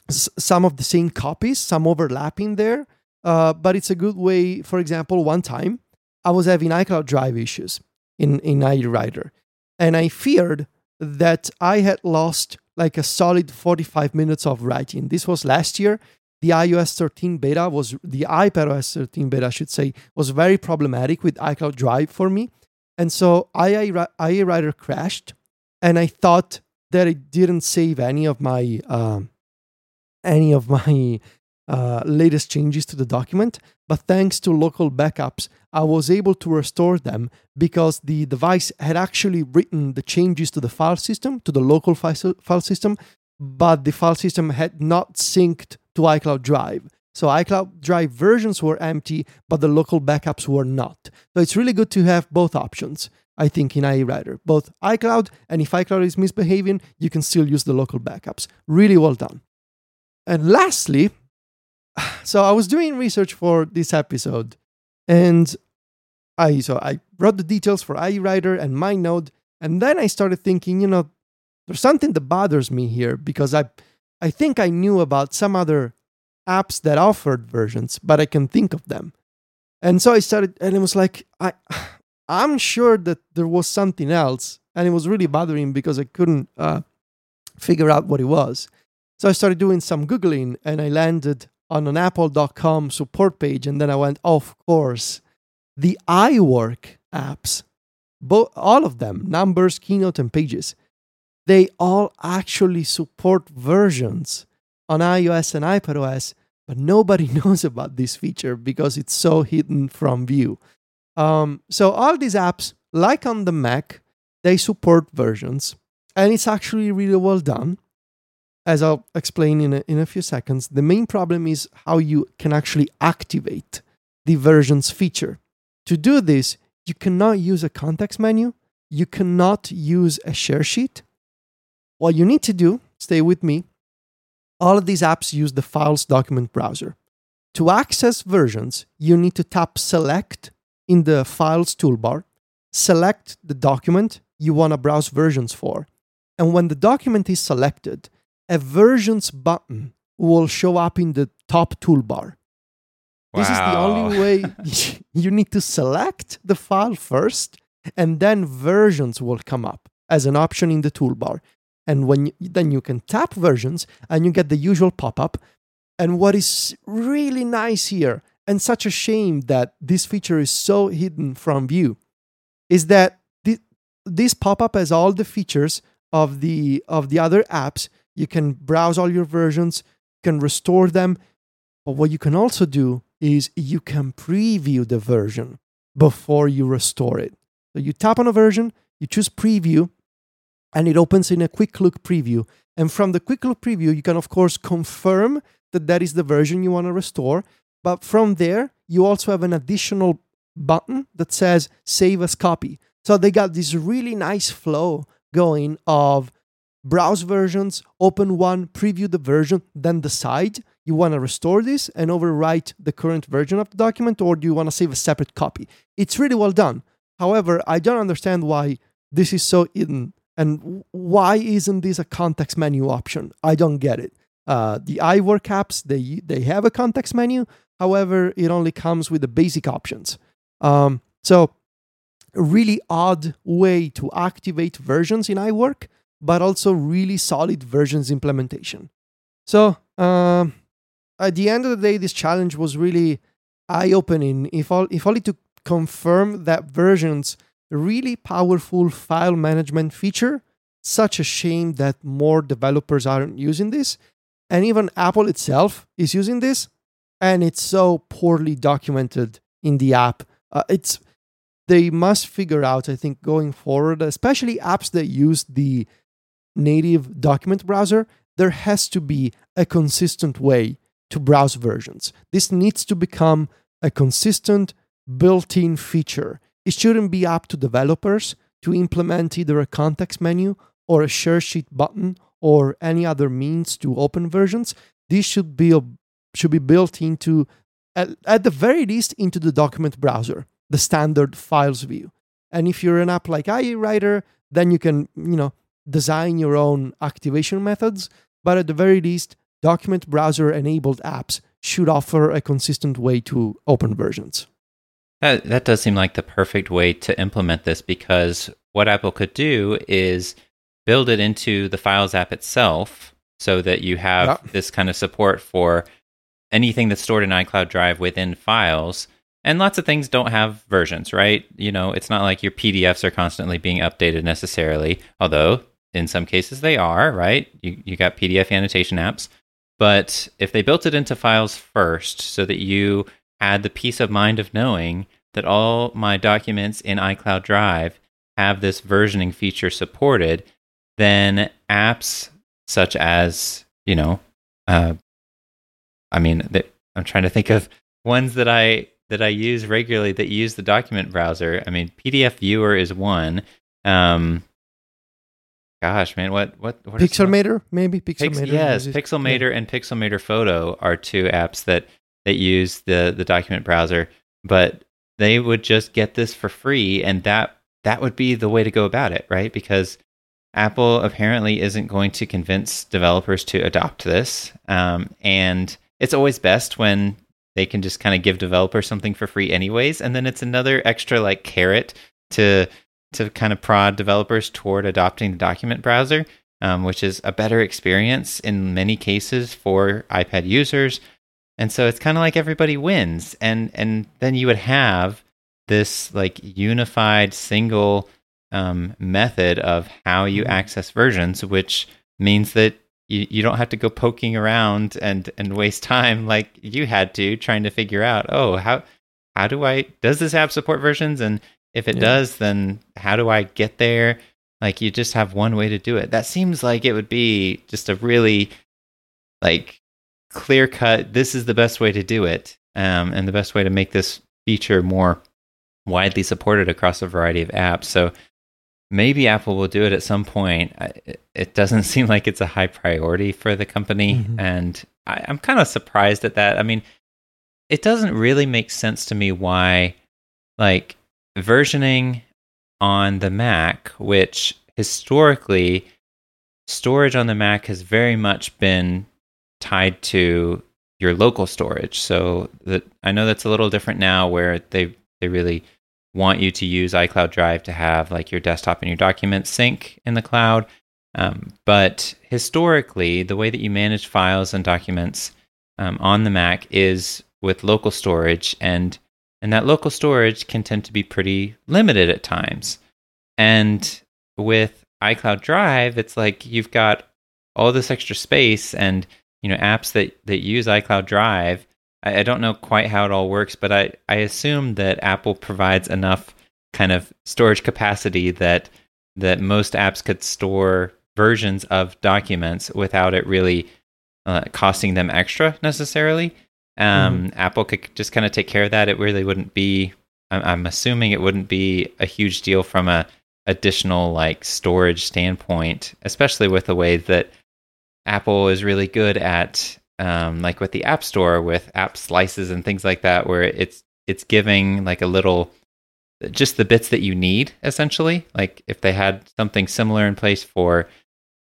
s- some of the same copies, some overlapping there. Uh, but it's a good way. For example, one time I was having iCloud Drive issues in in iA Writer, and I feared that I had lost like a solid 45 minutes of writing. This was last year. The iOS 13 beta was the iPadOS 13 beta, I should say, was very problematic with iCloud Drive for me. And so iA Writer crashed, and I thought that it didn't save any of my um, any of my uh, latest changes to the document. But thanks to local backups, I was able to restore them because the device had actually written the changes to the file system, to the local file system, but the file system had not synced to iCloud Drive. So iCloud Drive versions were empty, but the local backups were not. So it's really good to have both options, I think, in iA Writer. Both iCloud, and if iCloud is misbehaving, you can still use the local backups. Really well done. And lastly, so I was doing research for this episode, and I so I wrote the details for iA Writer and MindNode, and then I started thinking, you know, there's something that bothers me here because I I think I knew about some other apps that offered versions, but I can think of them. And so I started, and it was like I I'm sure that there was something else, and it was really bothering because I couldn't uh, figure out what it was. So I started doing some googling, and I landed on an apple.com support page and then I went, of course, the iWork apps, both all of them, numbers, keynote, and pages, they all actually support versions on iOS and iPadOS, but nobody knows about this feature because it's so hidden from view. Um, so all these apps, like on the Mac, they support versions, and it's actually really well done as I'll explain in a, in a few seconds, the main problem is how you can actually activate the versions feature. To do this, you cannot use a context menu, you cannot use a share sheet. What you need to do, stay with me, all of these apps use the Files document browser. To access versions, you need to tap Select in the Files toolbar, select the document you want to browse versions for, and when the document is selected, a versions button will show up in the top toolbar. Wow. This is the only way you need to select the file first, and then versions will come up as an option in the toolbar. And when you, then you can tap versions and you get the usual pop up. And what is really nice here, and such a shame that this feature is so hidden from view, is that this pop up has all the features of the of the other apps you can browse all your versions, you can restore them. But what you can also do is you can preview the version before you restore it. So you tap on a version, you choose preview, and it opens in a quick look preview. And from the quick look preview, you can, of course, confirm that that is the version you want to restore. But from there, you also have an additional button that says save as copy. So they got this really nice flow going of browse versions, open one, preview the version, then decide you want to restore this and overwrite the current version of the document, or do you want to save a separate copy? It's really well done. However, I don't understand why this is so hidden and why isn't this a context menu option? I don't get it. Uh, the iWork apps they they have a context menu, however, it only comes with the basic options. Um, so, a really odd way to activate versions in iWork, but also really solid versions implementation. So, um, at the end of the day, this challenge was really eye-opening. If all, if only to confirm that versions really powerful file management feature. Such a shame that more developers aren't using this. And even Apple itself is using this. And it's so poorly documented in the app. Uh, it's they must figure out, I think, going forward, especially apps that use the native document browser, there has to be a consistent way to browse versions. This needs to become a consistent built in feature it shouldn't be up to developers to implement either a context menu or a share sheet button or any other means to open versions. This should be a, should be built into at, at the very least into the document browser, the standard files view. And if you're an app like iA Writer, then you can, you know, design your own activation methods, but at the very least, document browser enabled apps should offer a consistent way to open versions. That that does seem like the perfect way to implement this because what Apple could do is build it into the Files app itself so that you have yep. this kind of support for anything that's stored in iCloud Drive within Files. And lots of things don't have versions, right? You know, it's not like your PDFs are constantly being updated necessarily, although in some cases they are, right? You you got PDF annotation apps. But if they built it into Files first so that you had the peace of mind of knowing that all my documents in iCloud Drive have this versioning feature supported, then apps such as, you know, uh, I mean, I'm trying to think of ones that I that I use regularly that use the document browser. I mean, PDF Viewer is one. Um, gosh, man, what what, what Pixelmator maybe Pixelmator. Pix, yes, Pixelmator yeah. and Pixelmator Photo are two apps that that use the the document browser, but they would just get this for free, and that that would be the way to go about it, right? Because Apple apparently isn't going to convince developers to adopt this, um, and it's always best when they can just kind of give developers something for free, anyways, and then it's another extra like carrot to to kind of prod developers toward adopting the document browser, um, which is a better experience in many cases for iPad users. And so it's kind of like everybody wins. And and then you would have this like unified single um, method of how you mm-hmm. access versions, which means that you, you don't have to go poking around and, and waste time like you had to trying to figure out, oh, how how do I does this app support versions? And if it yeah. does, then how do I get there? Like you just have one way to do it. That seems like it would be just a really like clear cut, this is the best way to do it, um, and the best way to make this feature more widely supported across a variety of apps. So maybe Apple will do it at some point. It doesn't seem like it's a high priority for the company, mm-hmm. and I, I'm kind of surprised at that. I mean, it doesn't really make sense to me why, like, versioning on the Mac, which historically storage on the Mac has very much been tied to your local storage. So that I know that's a little different now where they they really want you to use iCloud Drive to have like your desktop and your documents sync in the cloud. Um, but historically, the way that you manage files and documents um, on the Mac is with local storage, and and that local storage can tend to be pretty limited at times. And with iCloud Drive, it's like you've got all this extra space and you know apps that that use iCloud Drive. I, I don't know quite how it all works, but I I assume that Apple provides enough kind of storage capacity that that most apps could store versions of documents without it really uh, costing them extra necessarily. Um, mm-hmm. Apple could just kind of take care of that. It really wouldn't be. I'm, I'm assuming it wouldn't be a huge deal from a additional like storage standpoint, especially with the way that Apple is really good at um, like with the App Store with app slices and things like that, where it's it's giving like a little just the bits that you need essentially. Like if they had something similar in place for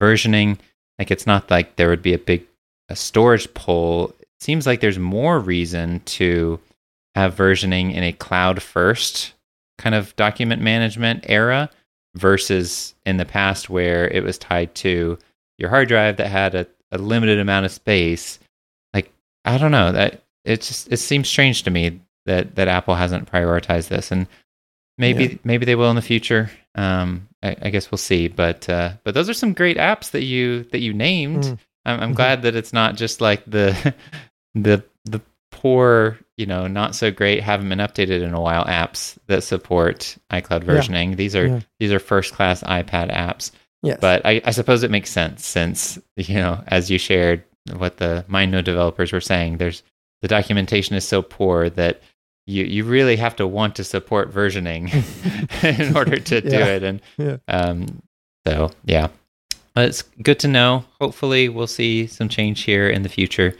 versioning, like it's not like there would be a big a storage pull. It seems like there's more reason to have versioning in a cloud first kind of document management era versus in the past where it was tied to your hard drive that had a, a limited amount of space. I don't know that it just it seems strange to me that that Apple hasn't prioritized this, and maybe yeah. maybe they will in the future. Um, I, I, guess we'll see. But uh, but those are some great apps that you that you named. Mm. I'm, I'm mm-hmm. glad that it's not just like the the the poor, you know, not so great, haven't been updated in a while apps that support iCloud versioning. Yeah. These are yeah. these are first class iPad apps. Yes. But I, I suppose it makes sense since, you know, as you shared what the MindNode developers were saying, there's the documentation is so poor that you you really have to want to support versioning in order to do it. And yeah. um, so yeah, it's good to know. Hopefully, we'll see some change here in the future.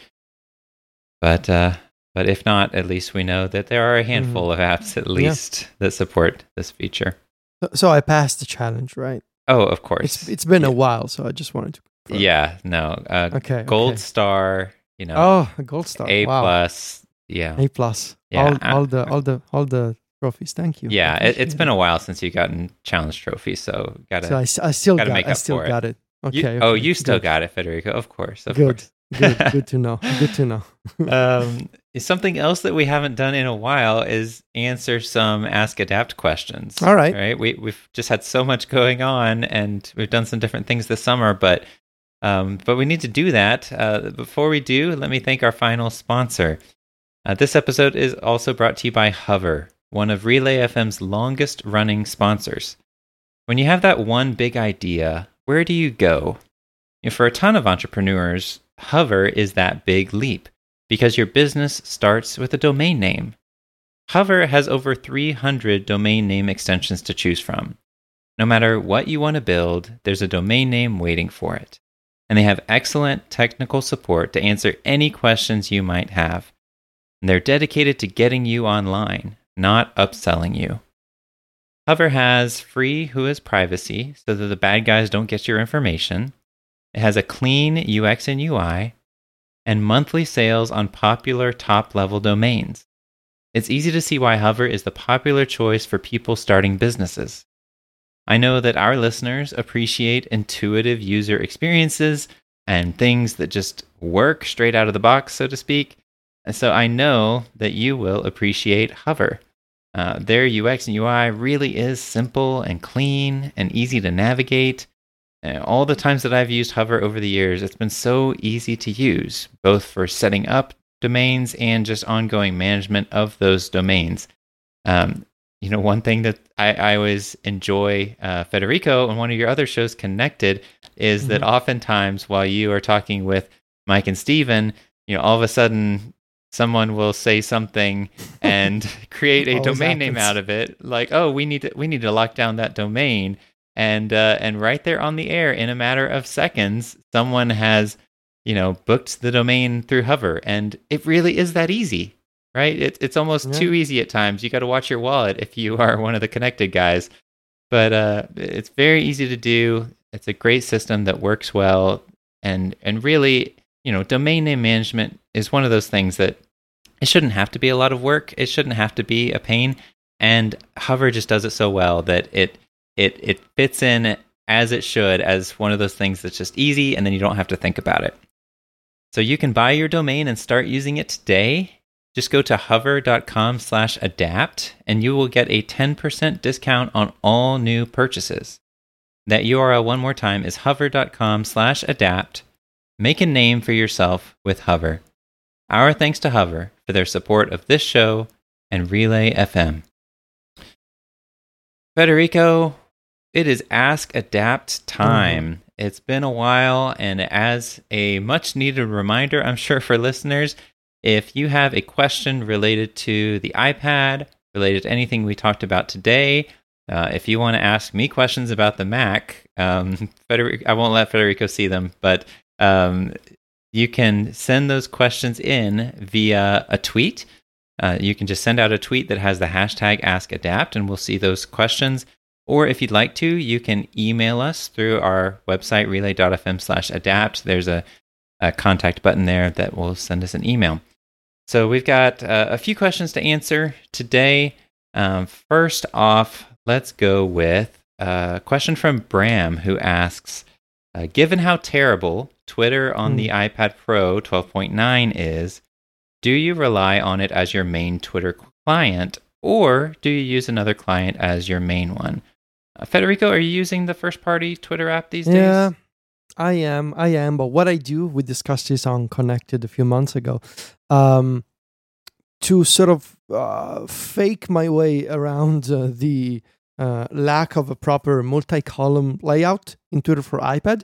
But uh, but if not, at least we know that there are a handful mm. of apps at least yeah. that support this feature. So, so, I passed the challenge, right? Oh, of course. It's it's been yeah. a while, so I just wanted to. Confirm. Yeah. No. Uh, okay. Gold okay. star. You know. Oh, gold star. A wow. plus. Yeah. A plus. Yeah. All, all the all the all the trophies. Thank you. Yeah, it, has been a while since you've gotten challenge trophy, so gotta. So I, I still gotta got, make up I still for got it. it. Okay, you, okay, Oh, you still good. got it, Federico. Of course. Of good. Course. good. Good to know. Good to know. um, something else that we haven't done in a while is answer some ask adapt questions. All right. Right. We we've just had so much going on, and we've done some different things this summer, but. Um, but we need to do that. Uh, before we do, let me thank our final sponsor. Uh, this episode is also brought to you by Hover, one of Relay FM's longest running sponsors. When you have that one big idea, where do you go? You know, for a ton of entrepreneurs, Hover is that big leap because your business starts with a domain name. Hover has over 300 domain name extensions to choose from. No matter what you want to build, there's a domain name waiting for it. And they have excellent technical support to answer any questions you might have. And they're dedicated to getting you online, not upselling you. Hover has free WHOIS privacy so that the bad guys don't get your information. It has a clean UX and UI and monthly sales on popular top level domains. It's easy to see why Hover is the popular choice for people starting businesses. I know that our listeners appreciate intuitive user experiences and things that just work straight out of the box, so to speak. And so I know that you will appreciate Hover. Uh, their UX and UI really is simple and clean and easy to navigate. And all the times that I've used Hover over the years, it's been so easy to use, both for setting up domains and just ongoing management of those domains. Um, you know, one thing that I, I always enjoy, uh, Federico, and one of your other shows, Connected, is mm-hmm. that oftentimes while you are talking with Mike and Steven, you know, all of a sudden someone will say something and create a domain happens. name out of it like oh we need to we need to lock down that domain and uh, and right there on the air in a matter of seconds someone has you know booked the domain through hover and it really is that easy right it, it's almost yeah. too easy at times you got to watch your wallet if you are one of the connected guys but uh, it's very easy to do it's a great system that works well and and really you know domain name management is one of those things that it shouldn't have to be a lot of work. It shouldn't have to be a pain. And Hover just does it so well that it it it fits in as it should as one of those things that's just easy and then you don't have to think about it. So you can buy your domain and start using it today. Just go to hover.com slash adapt and you will get a 10% discount on all new purchases. That URL one more time is hover.com slash adapt. Make a name for yourself with Hover. Our thanks to Hover for their support of this show and Relay FM. Federico, it is Ask Adapt time. Mm-hmm. It's been a while, and as a much needed reminder, I'm sure for listeners, if you have a question related to the iPad, related to anything we talked about today, Uh, if you want to ask me questions about the Mac, um, I won't let Federico see them, but um, you can send those questions in via a tweet. Uh, you can just send out a tweet that has the hashtag AskAdapt, and we'll see those questions. Or if you'd like to, you can email us through our website, relay.fm slash adapt. There's a, a, contact button there that will send us an email. So we've got uh, a few questions to answer today. Um, first off, let's go with a question from Bram who asks uh, Given how terrible Twitter on mm. the iPad Pro 12.9 is, do you rely on it as your main Twitter client or do you use another client as your main one? Uh, Federico, are you using the first party Twitter app these days? I am. I am. But what I do, we discussed this on Connected a few months ago, um, to sort of uh, fake my way around uh, the uh, lack of a proper multi column layout in Twitter for iPad.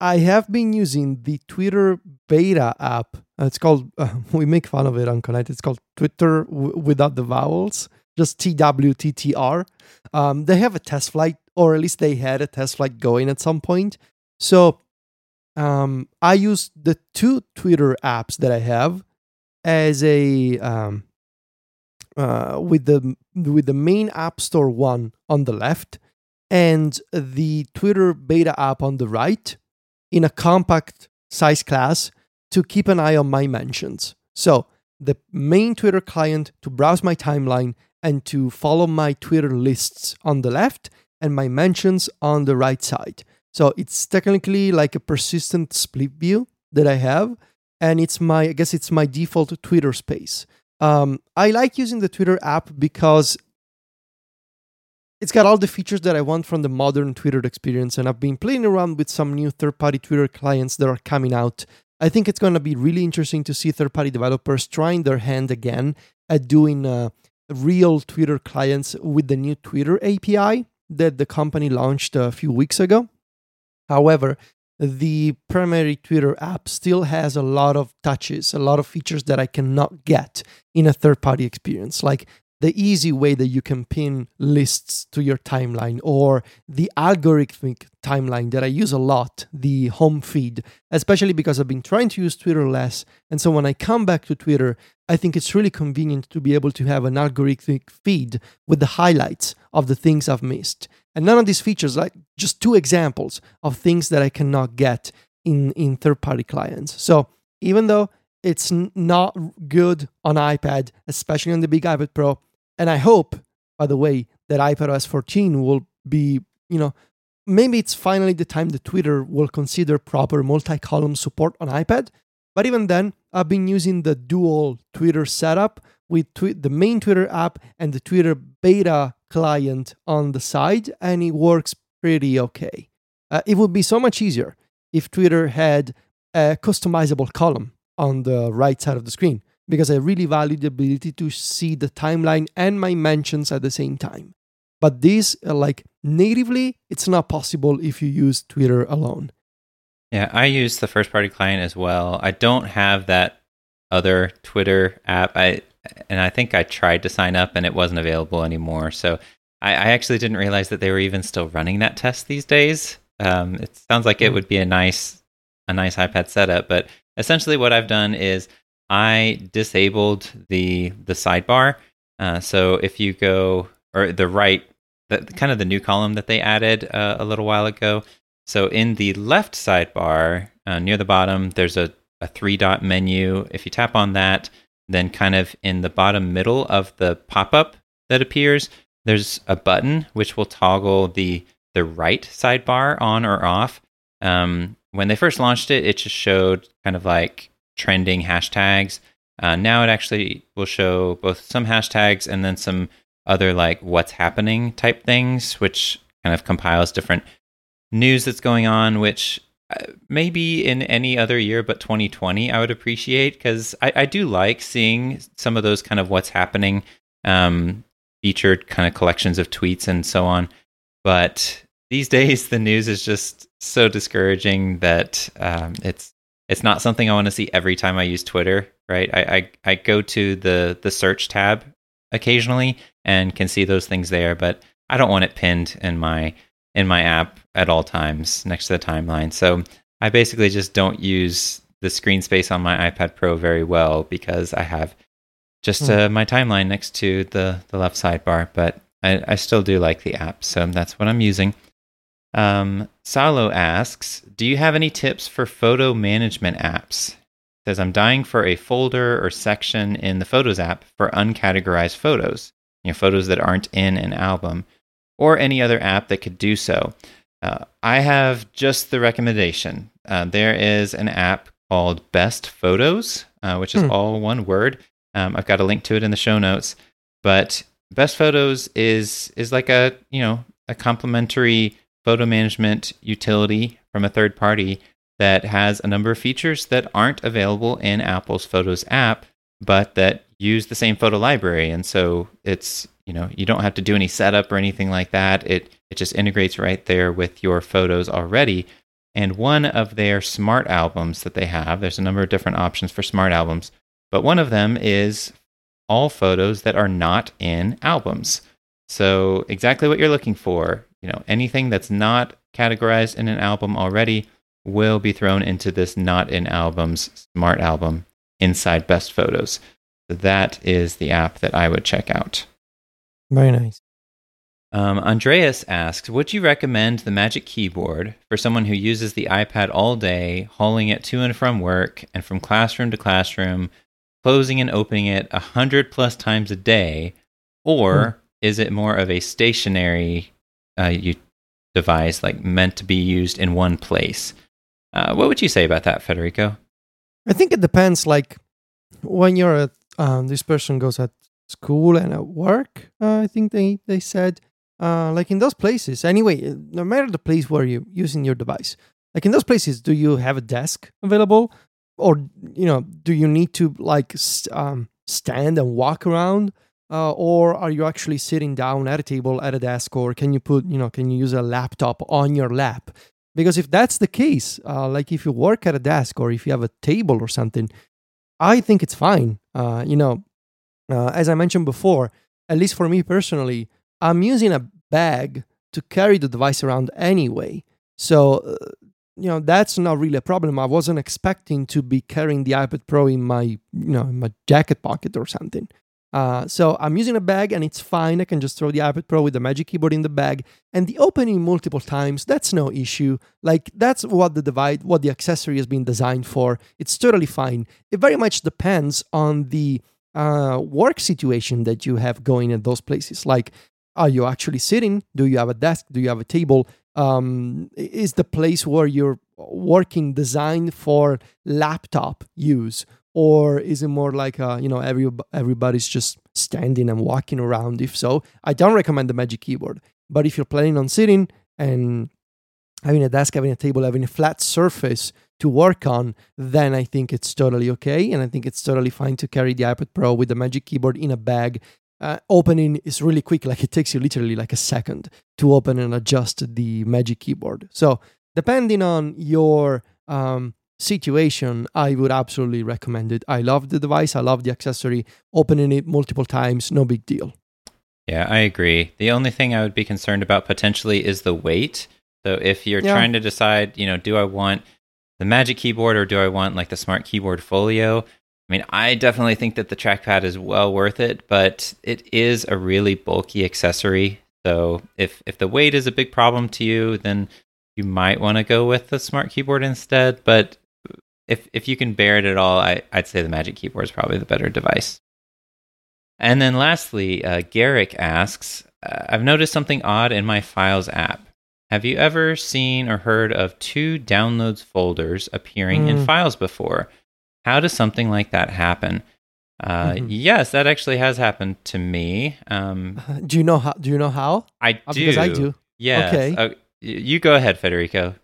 I have been using the Twitter beta app. It's called, we make fun of it on Connect. It's called Twitter w- without the vowels, just TWTTR. Um, they have a test flight, or at least they had a test flight going at some point. So um, I use the two Twitter apps that I have as a um, uh, with the with the main app store one on the left and the Twitter beta app on the right in a compact size class to keep an eye on my mentions. So the main Twitter client to browse my timeline and to follow my Twitter lists on the left and my mentions on the right side. So it's technically like a persistent split view that I have. And it's my, I guess it's my default Twitter space. Um, I like using the Twitter app because it's got all the features that I want from the modern Twitter experience. And I've been playing around with some new third party Twitter clients that are coming out. I think it's going to be really interesting to see third party developers trying their hand again at doing uh, real Twitter clients with the new Twitter API that the company launched a few weeks ago. However, the primary Twitter app still has a lot of touches, a lot of features that I cannot get in a third party experience, like the easy way that you can pin lists to your timeline or the algorithmic timeline that I use a lot, the home feed, especially because I've been trying to use Twitter less. And so when I come back to Twitter, I think it's really convenient to be able to have an algorithmic feed with the highlights of the things I've missed. And none of these features, like just two examples of things that I cannot get in, in third party clients. So even though it's not good on iPad, especially on the big iPad Pro, and I hope, by the way, that iPadOS 14 will be, you know, maybe it's finally the time that Twitter will consider proper multi column support on iPad. But even then, I've been using the dual Twitter setup with the main Twitter app and the Twitter beta client on the side, and it works pretty okay. Uh, it would be so much easier if Twitter had a customizable column on the right side of the screen because I really value the ability to see the timeline and my mentions at the same time. But this, uh, like natively, it's not possible if you use Twitter alone. Yeah, I use the first party client as well. I don't have that other Twitter app. I and I think I tried to sign up and it wasn't available anymore. So I, I actually didn't realize that they were even still running that test these days. Um, it sounds like it hmm. would be a nice a nice iPad setup, but essentially what I've done is I disabled the the sidebar. Uh, so if you go or the right, the, kind of the new column that they added uh, a little while ago. So in the left sidebar uh, near the bottom, there's a, a three dot menu. If you tap on that, then kind of in the bottom middle of the pop up that appears, there's a button which will toggle the the right sidebar on or off. Um, when they first launched it, it just showed kind of like trending hashtags. Uh, now it actually will show both some hashtags and then some other like what's happening type things, which kind of compiles different news that's going on, which uh, maybe in any other year but 2020 I would appreciate because I, I, do like seeing some of those kind of what's happening um, featured kind of collections of tweets and so on. But these days the news is just so discouraging that um, it's it's not something I want to see every time I use Twitter, right? I, I, I go to the the search tab occasionally and can see those things there, but I don't want it pinned in my in my app at all times next to the timeline. So I basically just don't use the screen space on my iPad Pro very well because I have just Hmm. uh, my timeline next to the the left sidebar. But I, I still do like the app, so that's what I'm using. Um, Salo asks, "Do you have any tips for photo management apps?" Says I'm dying for a folder or section in the Photos app for uncategorized photos, you know, photos that aren't in an album, or any other app that could do so. Uh, I have just the recommendation. Uh, there is an app called Best Photos, uh, which is Hmm. all one word. Um, I've got a link to it in the show notes. But Best Photos is is like a you know a complementary photo management utility from a third party that has a number of features that aren't available in Apple's Photos app, but that use the same photo library. And so it's you know you don't have to do any setup or anything like that. It it just integrates right there with your photos already. And one of their smart albums that they have, there's a number of different options for smart albums, but one of them is all photos that are not in albums. So exactly what you're looking for, you know, anything that's not categorized in an album already will be thrown into this not in albums smart album inside best photos. So that is the app that I would check out. Very nice. Um, Andreas asks, would you recommend the Magic Keyboard for someone who uses the iPad all day, hauling it to and from work and from classroom to classroom, closing and opening it a hundred plus times a day, or is it more of a stationary uh, u- device, like meant to be used in one place? Uh, what would you say about that, Federico? I think it depends. Like when you're at um, this person goes at school and at work. Uh, I think they they said uh, like in those places. Anyway, no matter the place where you're using your device, like in those places, do you have a desk available, or you know, do you need to like um, stand and walk around? Uh, or are you actually sitting down at a table at a desk or can you put you know can you use a laptop on your lap? Because if that's the case uh, like if you work at a desk or if you have a table or something i think it's fine. Uh, you know uh, as i mentioned before at least for me personally i'm using a bag to carry the device around anyway. So uh, you know that's not really a problem. I wasn't expecting to be carrying the ipad pro in my you know in my jacket pocket or something uh, so I'm using a bag and it's fine. I can just throw the iPad Pro with the Magic Keyboard in the bag and the opening multiple times. That's no issue. Like that's what the device, what the accessory has been designed for. It's totally fine. It very much depends on the uh, work situation that you have going at those places. Like, are you actually sitting? Do you have a desk? Do you have a table? Um, is the place where you're working designed for laptop use? Or is it more like uh, you know every everybody's just standing and walking around? If so i don't recommend the magic keyboard. But if you're planning on sitting and having a desk having a table having a flat surface to work on then i think it's totally okay and i think it's totally fine to carry the ipad pro with the magic keyboard in a bag. Uh, opening is really quick like it takes you literally like a second to open and adjust the magic keyboard. So depending on your um, situation, I would absolutely recommend it. I love the device, I love the accessory. Opening it multiple times, no big deal. Yeah, I agree. The only thing I would be concerned about potentially is the weight. So if you're Yeah. trying to decide, you know, do I want the Magic Keyboard or do I want like the Smart Keyboard Folio? I mean, I definitely think that the trackpad is well worth it, but it is a really bulky accessory. So if if the weight is a big problem to you, then you might want to go with the Smart Keyboard instead. But if if you can bear it at all, I, I'd say the Magic Keyboard is probably the better device. And then lastly, uh, Garrick asks, uh, I've noticed something odd in my Files app. Have you ever seen or heard of two downloads folders appearing in Mm. Files before? How does something like that happen? Uh, Mhm. Yes, that actually has happened to me. Um, Do you know how? Do you know how? I do. Uh, Because I do. Yes. Okay. Uh, you go ahead, Federico.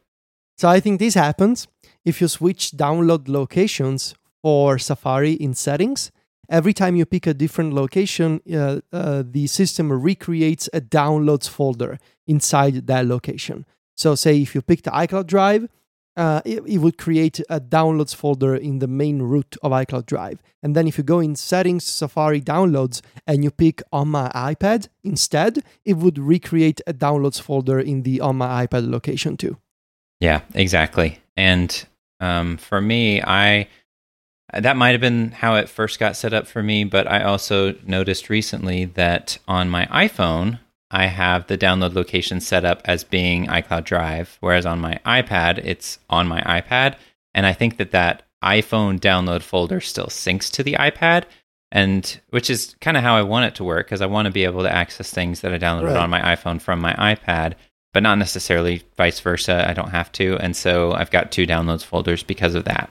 So I think this happens if you switch download locations for Safari in settings. Every time you pick a different location, uh, uh, the system recreates a downloads folder inside that location. So, say if you picked iCloud Drive, uh, it, it would create a downloads folder in the main root of iCloud Drive. And then if you go in settings, Safari downloads, and you pick on my iPad instead, it would recreate a downloads folder in the on my iPad location too. Yeah, exactly. And um, for me, I that might have been how it first got set up for me, but I also noticed recently that on my iPhone, I have the download location set up as being iCloud Drive, whereas on my iPad, it's on my iPad. And I think that that iPhone download folder still syncs to the iPad, and which is kind of how I want it to work because I want to be able to access things that I downloaded Right. on my iPhone from my iPad, but not necessarily vice versa. I don't have to, and so I've got two downloads folders because of that.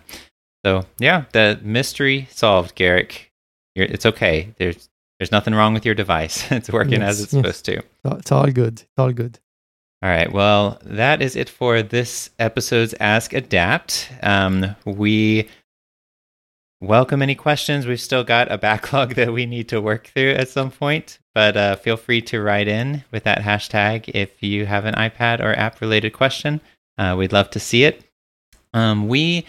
So yeah, the mystery solved, Garrick. You're, it's okay. There's there's nothing wrong with your device. it's working Yes, as it's yes. supposed to. It's all good. It's all good. All right. Well, that is it for this episode's Ask Adapt. Um, we welcome any questions. We've still got a backlog that we need to work through at some point, but uh, feel free to write in with that hashtag if you have an iPad or app related question. Uh, we'd love to see it. Um, we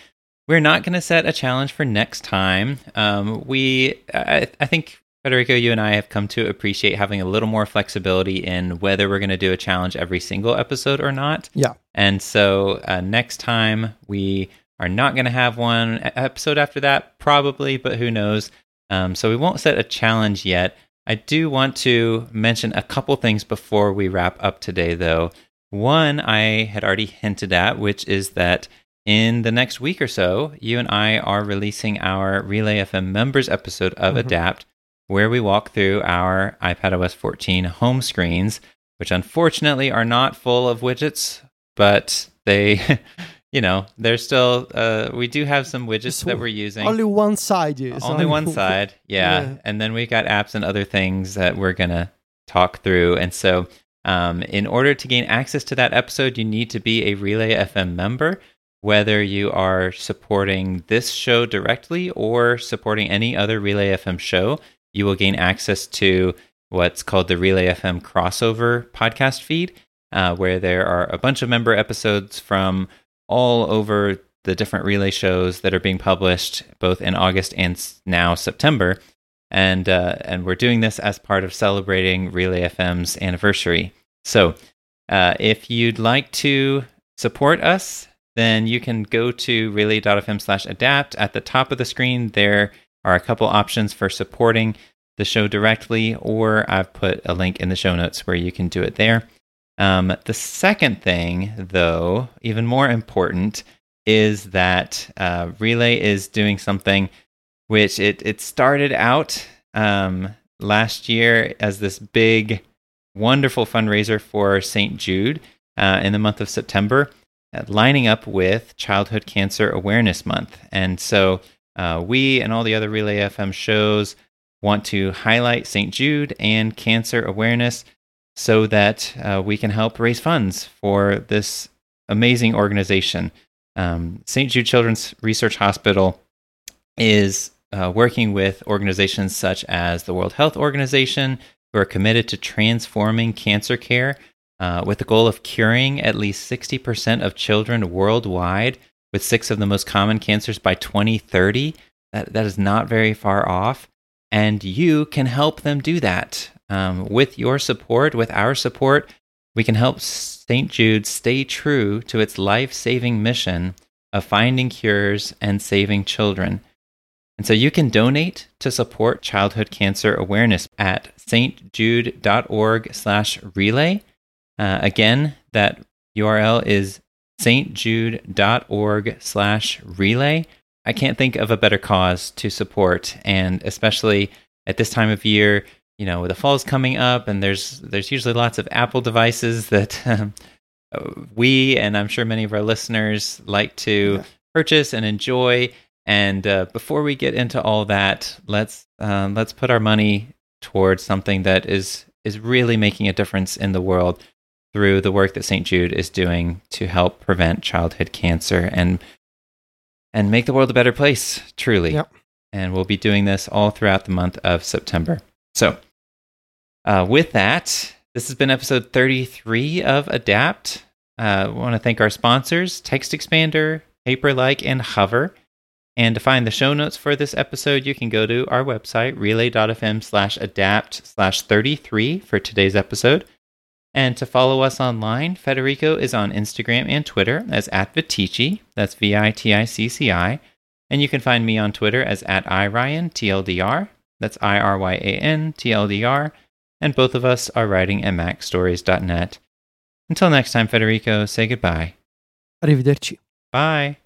we're not going to set a challenge for next time. Um, we I, I think Federico, you and I have come to appreciate having a little more flexibility in whether we're going to do a challenge every single episode or not. Yeah. And so uh, next time we are not going to have one episode after that, probably, but who knows? Um, so we won't set a challenge yet. I do want to mention a couple things before we wrap up today, though. One I had already hinted at, which is that in the next week or so, you and I are releasing our Relay FM members episode of Mhm. Adapt, where we walk through our iPadOS 14 home screens, which unfortunately are not full of widgets, but they, you know, they're still, uh, we do have some widgets Just that we're using. Only one side is Only one side. Yeah. Yeah. And then we've got apps and other things that we're going to talk through. And so, um, in order to gain access to that episode, you need to be a Relay FM member, whether you are supporting this show directly or supporting any other Relay FM show. You will gain access to what's called the Relay FM crossover podcast feed, uh, where there are a bunch of member episodes from all over the different relay shows that are being published both in August and now September. And uh, and we're doing this as part of celebrating Relay FM's anniversary. So, uh, if you'd like to support us, then you can go to relay.fm slash adapt. At the top of the screen, there are a couple options for supporting the show directly, or I've put a link in the show notes where you can do it there. Um, the second thing, though, even more important, is that uh, Relay is doing something which it, it started out um, last year as this big, wonderful fundraiser for St. Jude uh, in the month of September, uh, lining up with Childhood Cancer Awareness Month. And so uh, we and all the other Relay FM shows want to highlight St. Jude and cancer awareness so that uh, we can help raise funds for this amazing organization. Um, St. Jude Children's Research Hospital is uh, working with organizations such as the World Health Organization, who are committed to transforming cancer care uh, with the goal of curing at least 60% of children worldwide with six of the most common cancers by 2030. That, that is not very far off. And you can help them do that. Um, with your support, with our support, we can help St. Jude stay true to its life saving mission of finding cures and saving children. And so you can donate to support childhood cancer awareness at stjude.org slash relay. Uh, again, that URL is stjude.org slash relay. I can't think of a better cause to support, and especially at this time of year, you know, the fall's coming up, and there's there's usually lots of Apple devices that um, we and I'm sure many of our listeners like to Yeah. purchase and enjoy. And uh, before we get into all that, let's uh, let's put our money towards something that is is really making a difference in the world through the work that St. Jude is doing to help prevent childhood cancer and and make the world a better place, truly. Yep. And we'll be doing this all throughout the month of September. So, uh, with that, this has been episode 33 of Adapt. Uh, want to thank our sponsors, TextExpander, Paperlike, and Hover. And to find the show notes for this episode, you can go to our website, relay.fm slash adapt slash 33 for today's episode. And to follow us online, Federico is on Instagram and Twitter as at Viticci. That's V I T I C C I. And you can find me on Twitter as at iRyanTLDR. That's I R Y A N T L D R. And both of us are writing at macstories.net. Until next time, Federico, say goodbye. Arrivederci. Bye.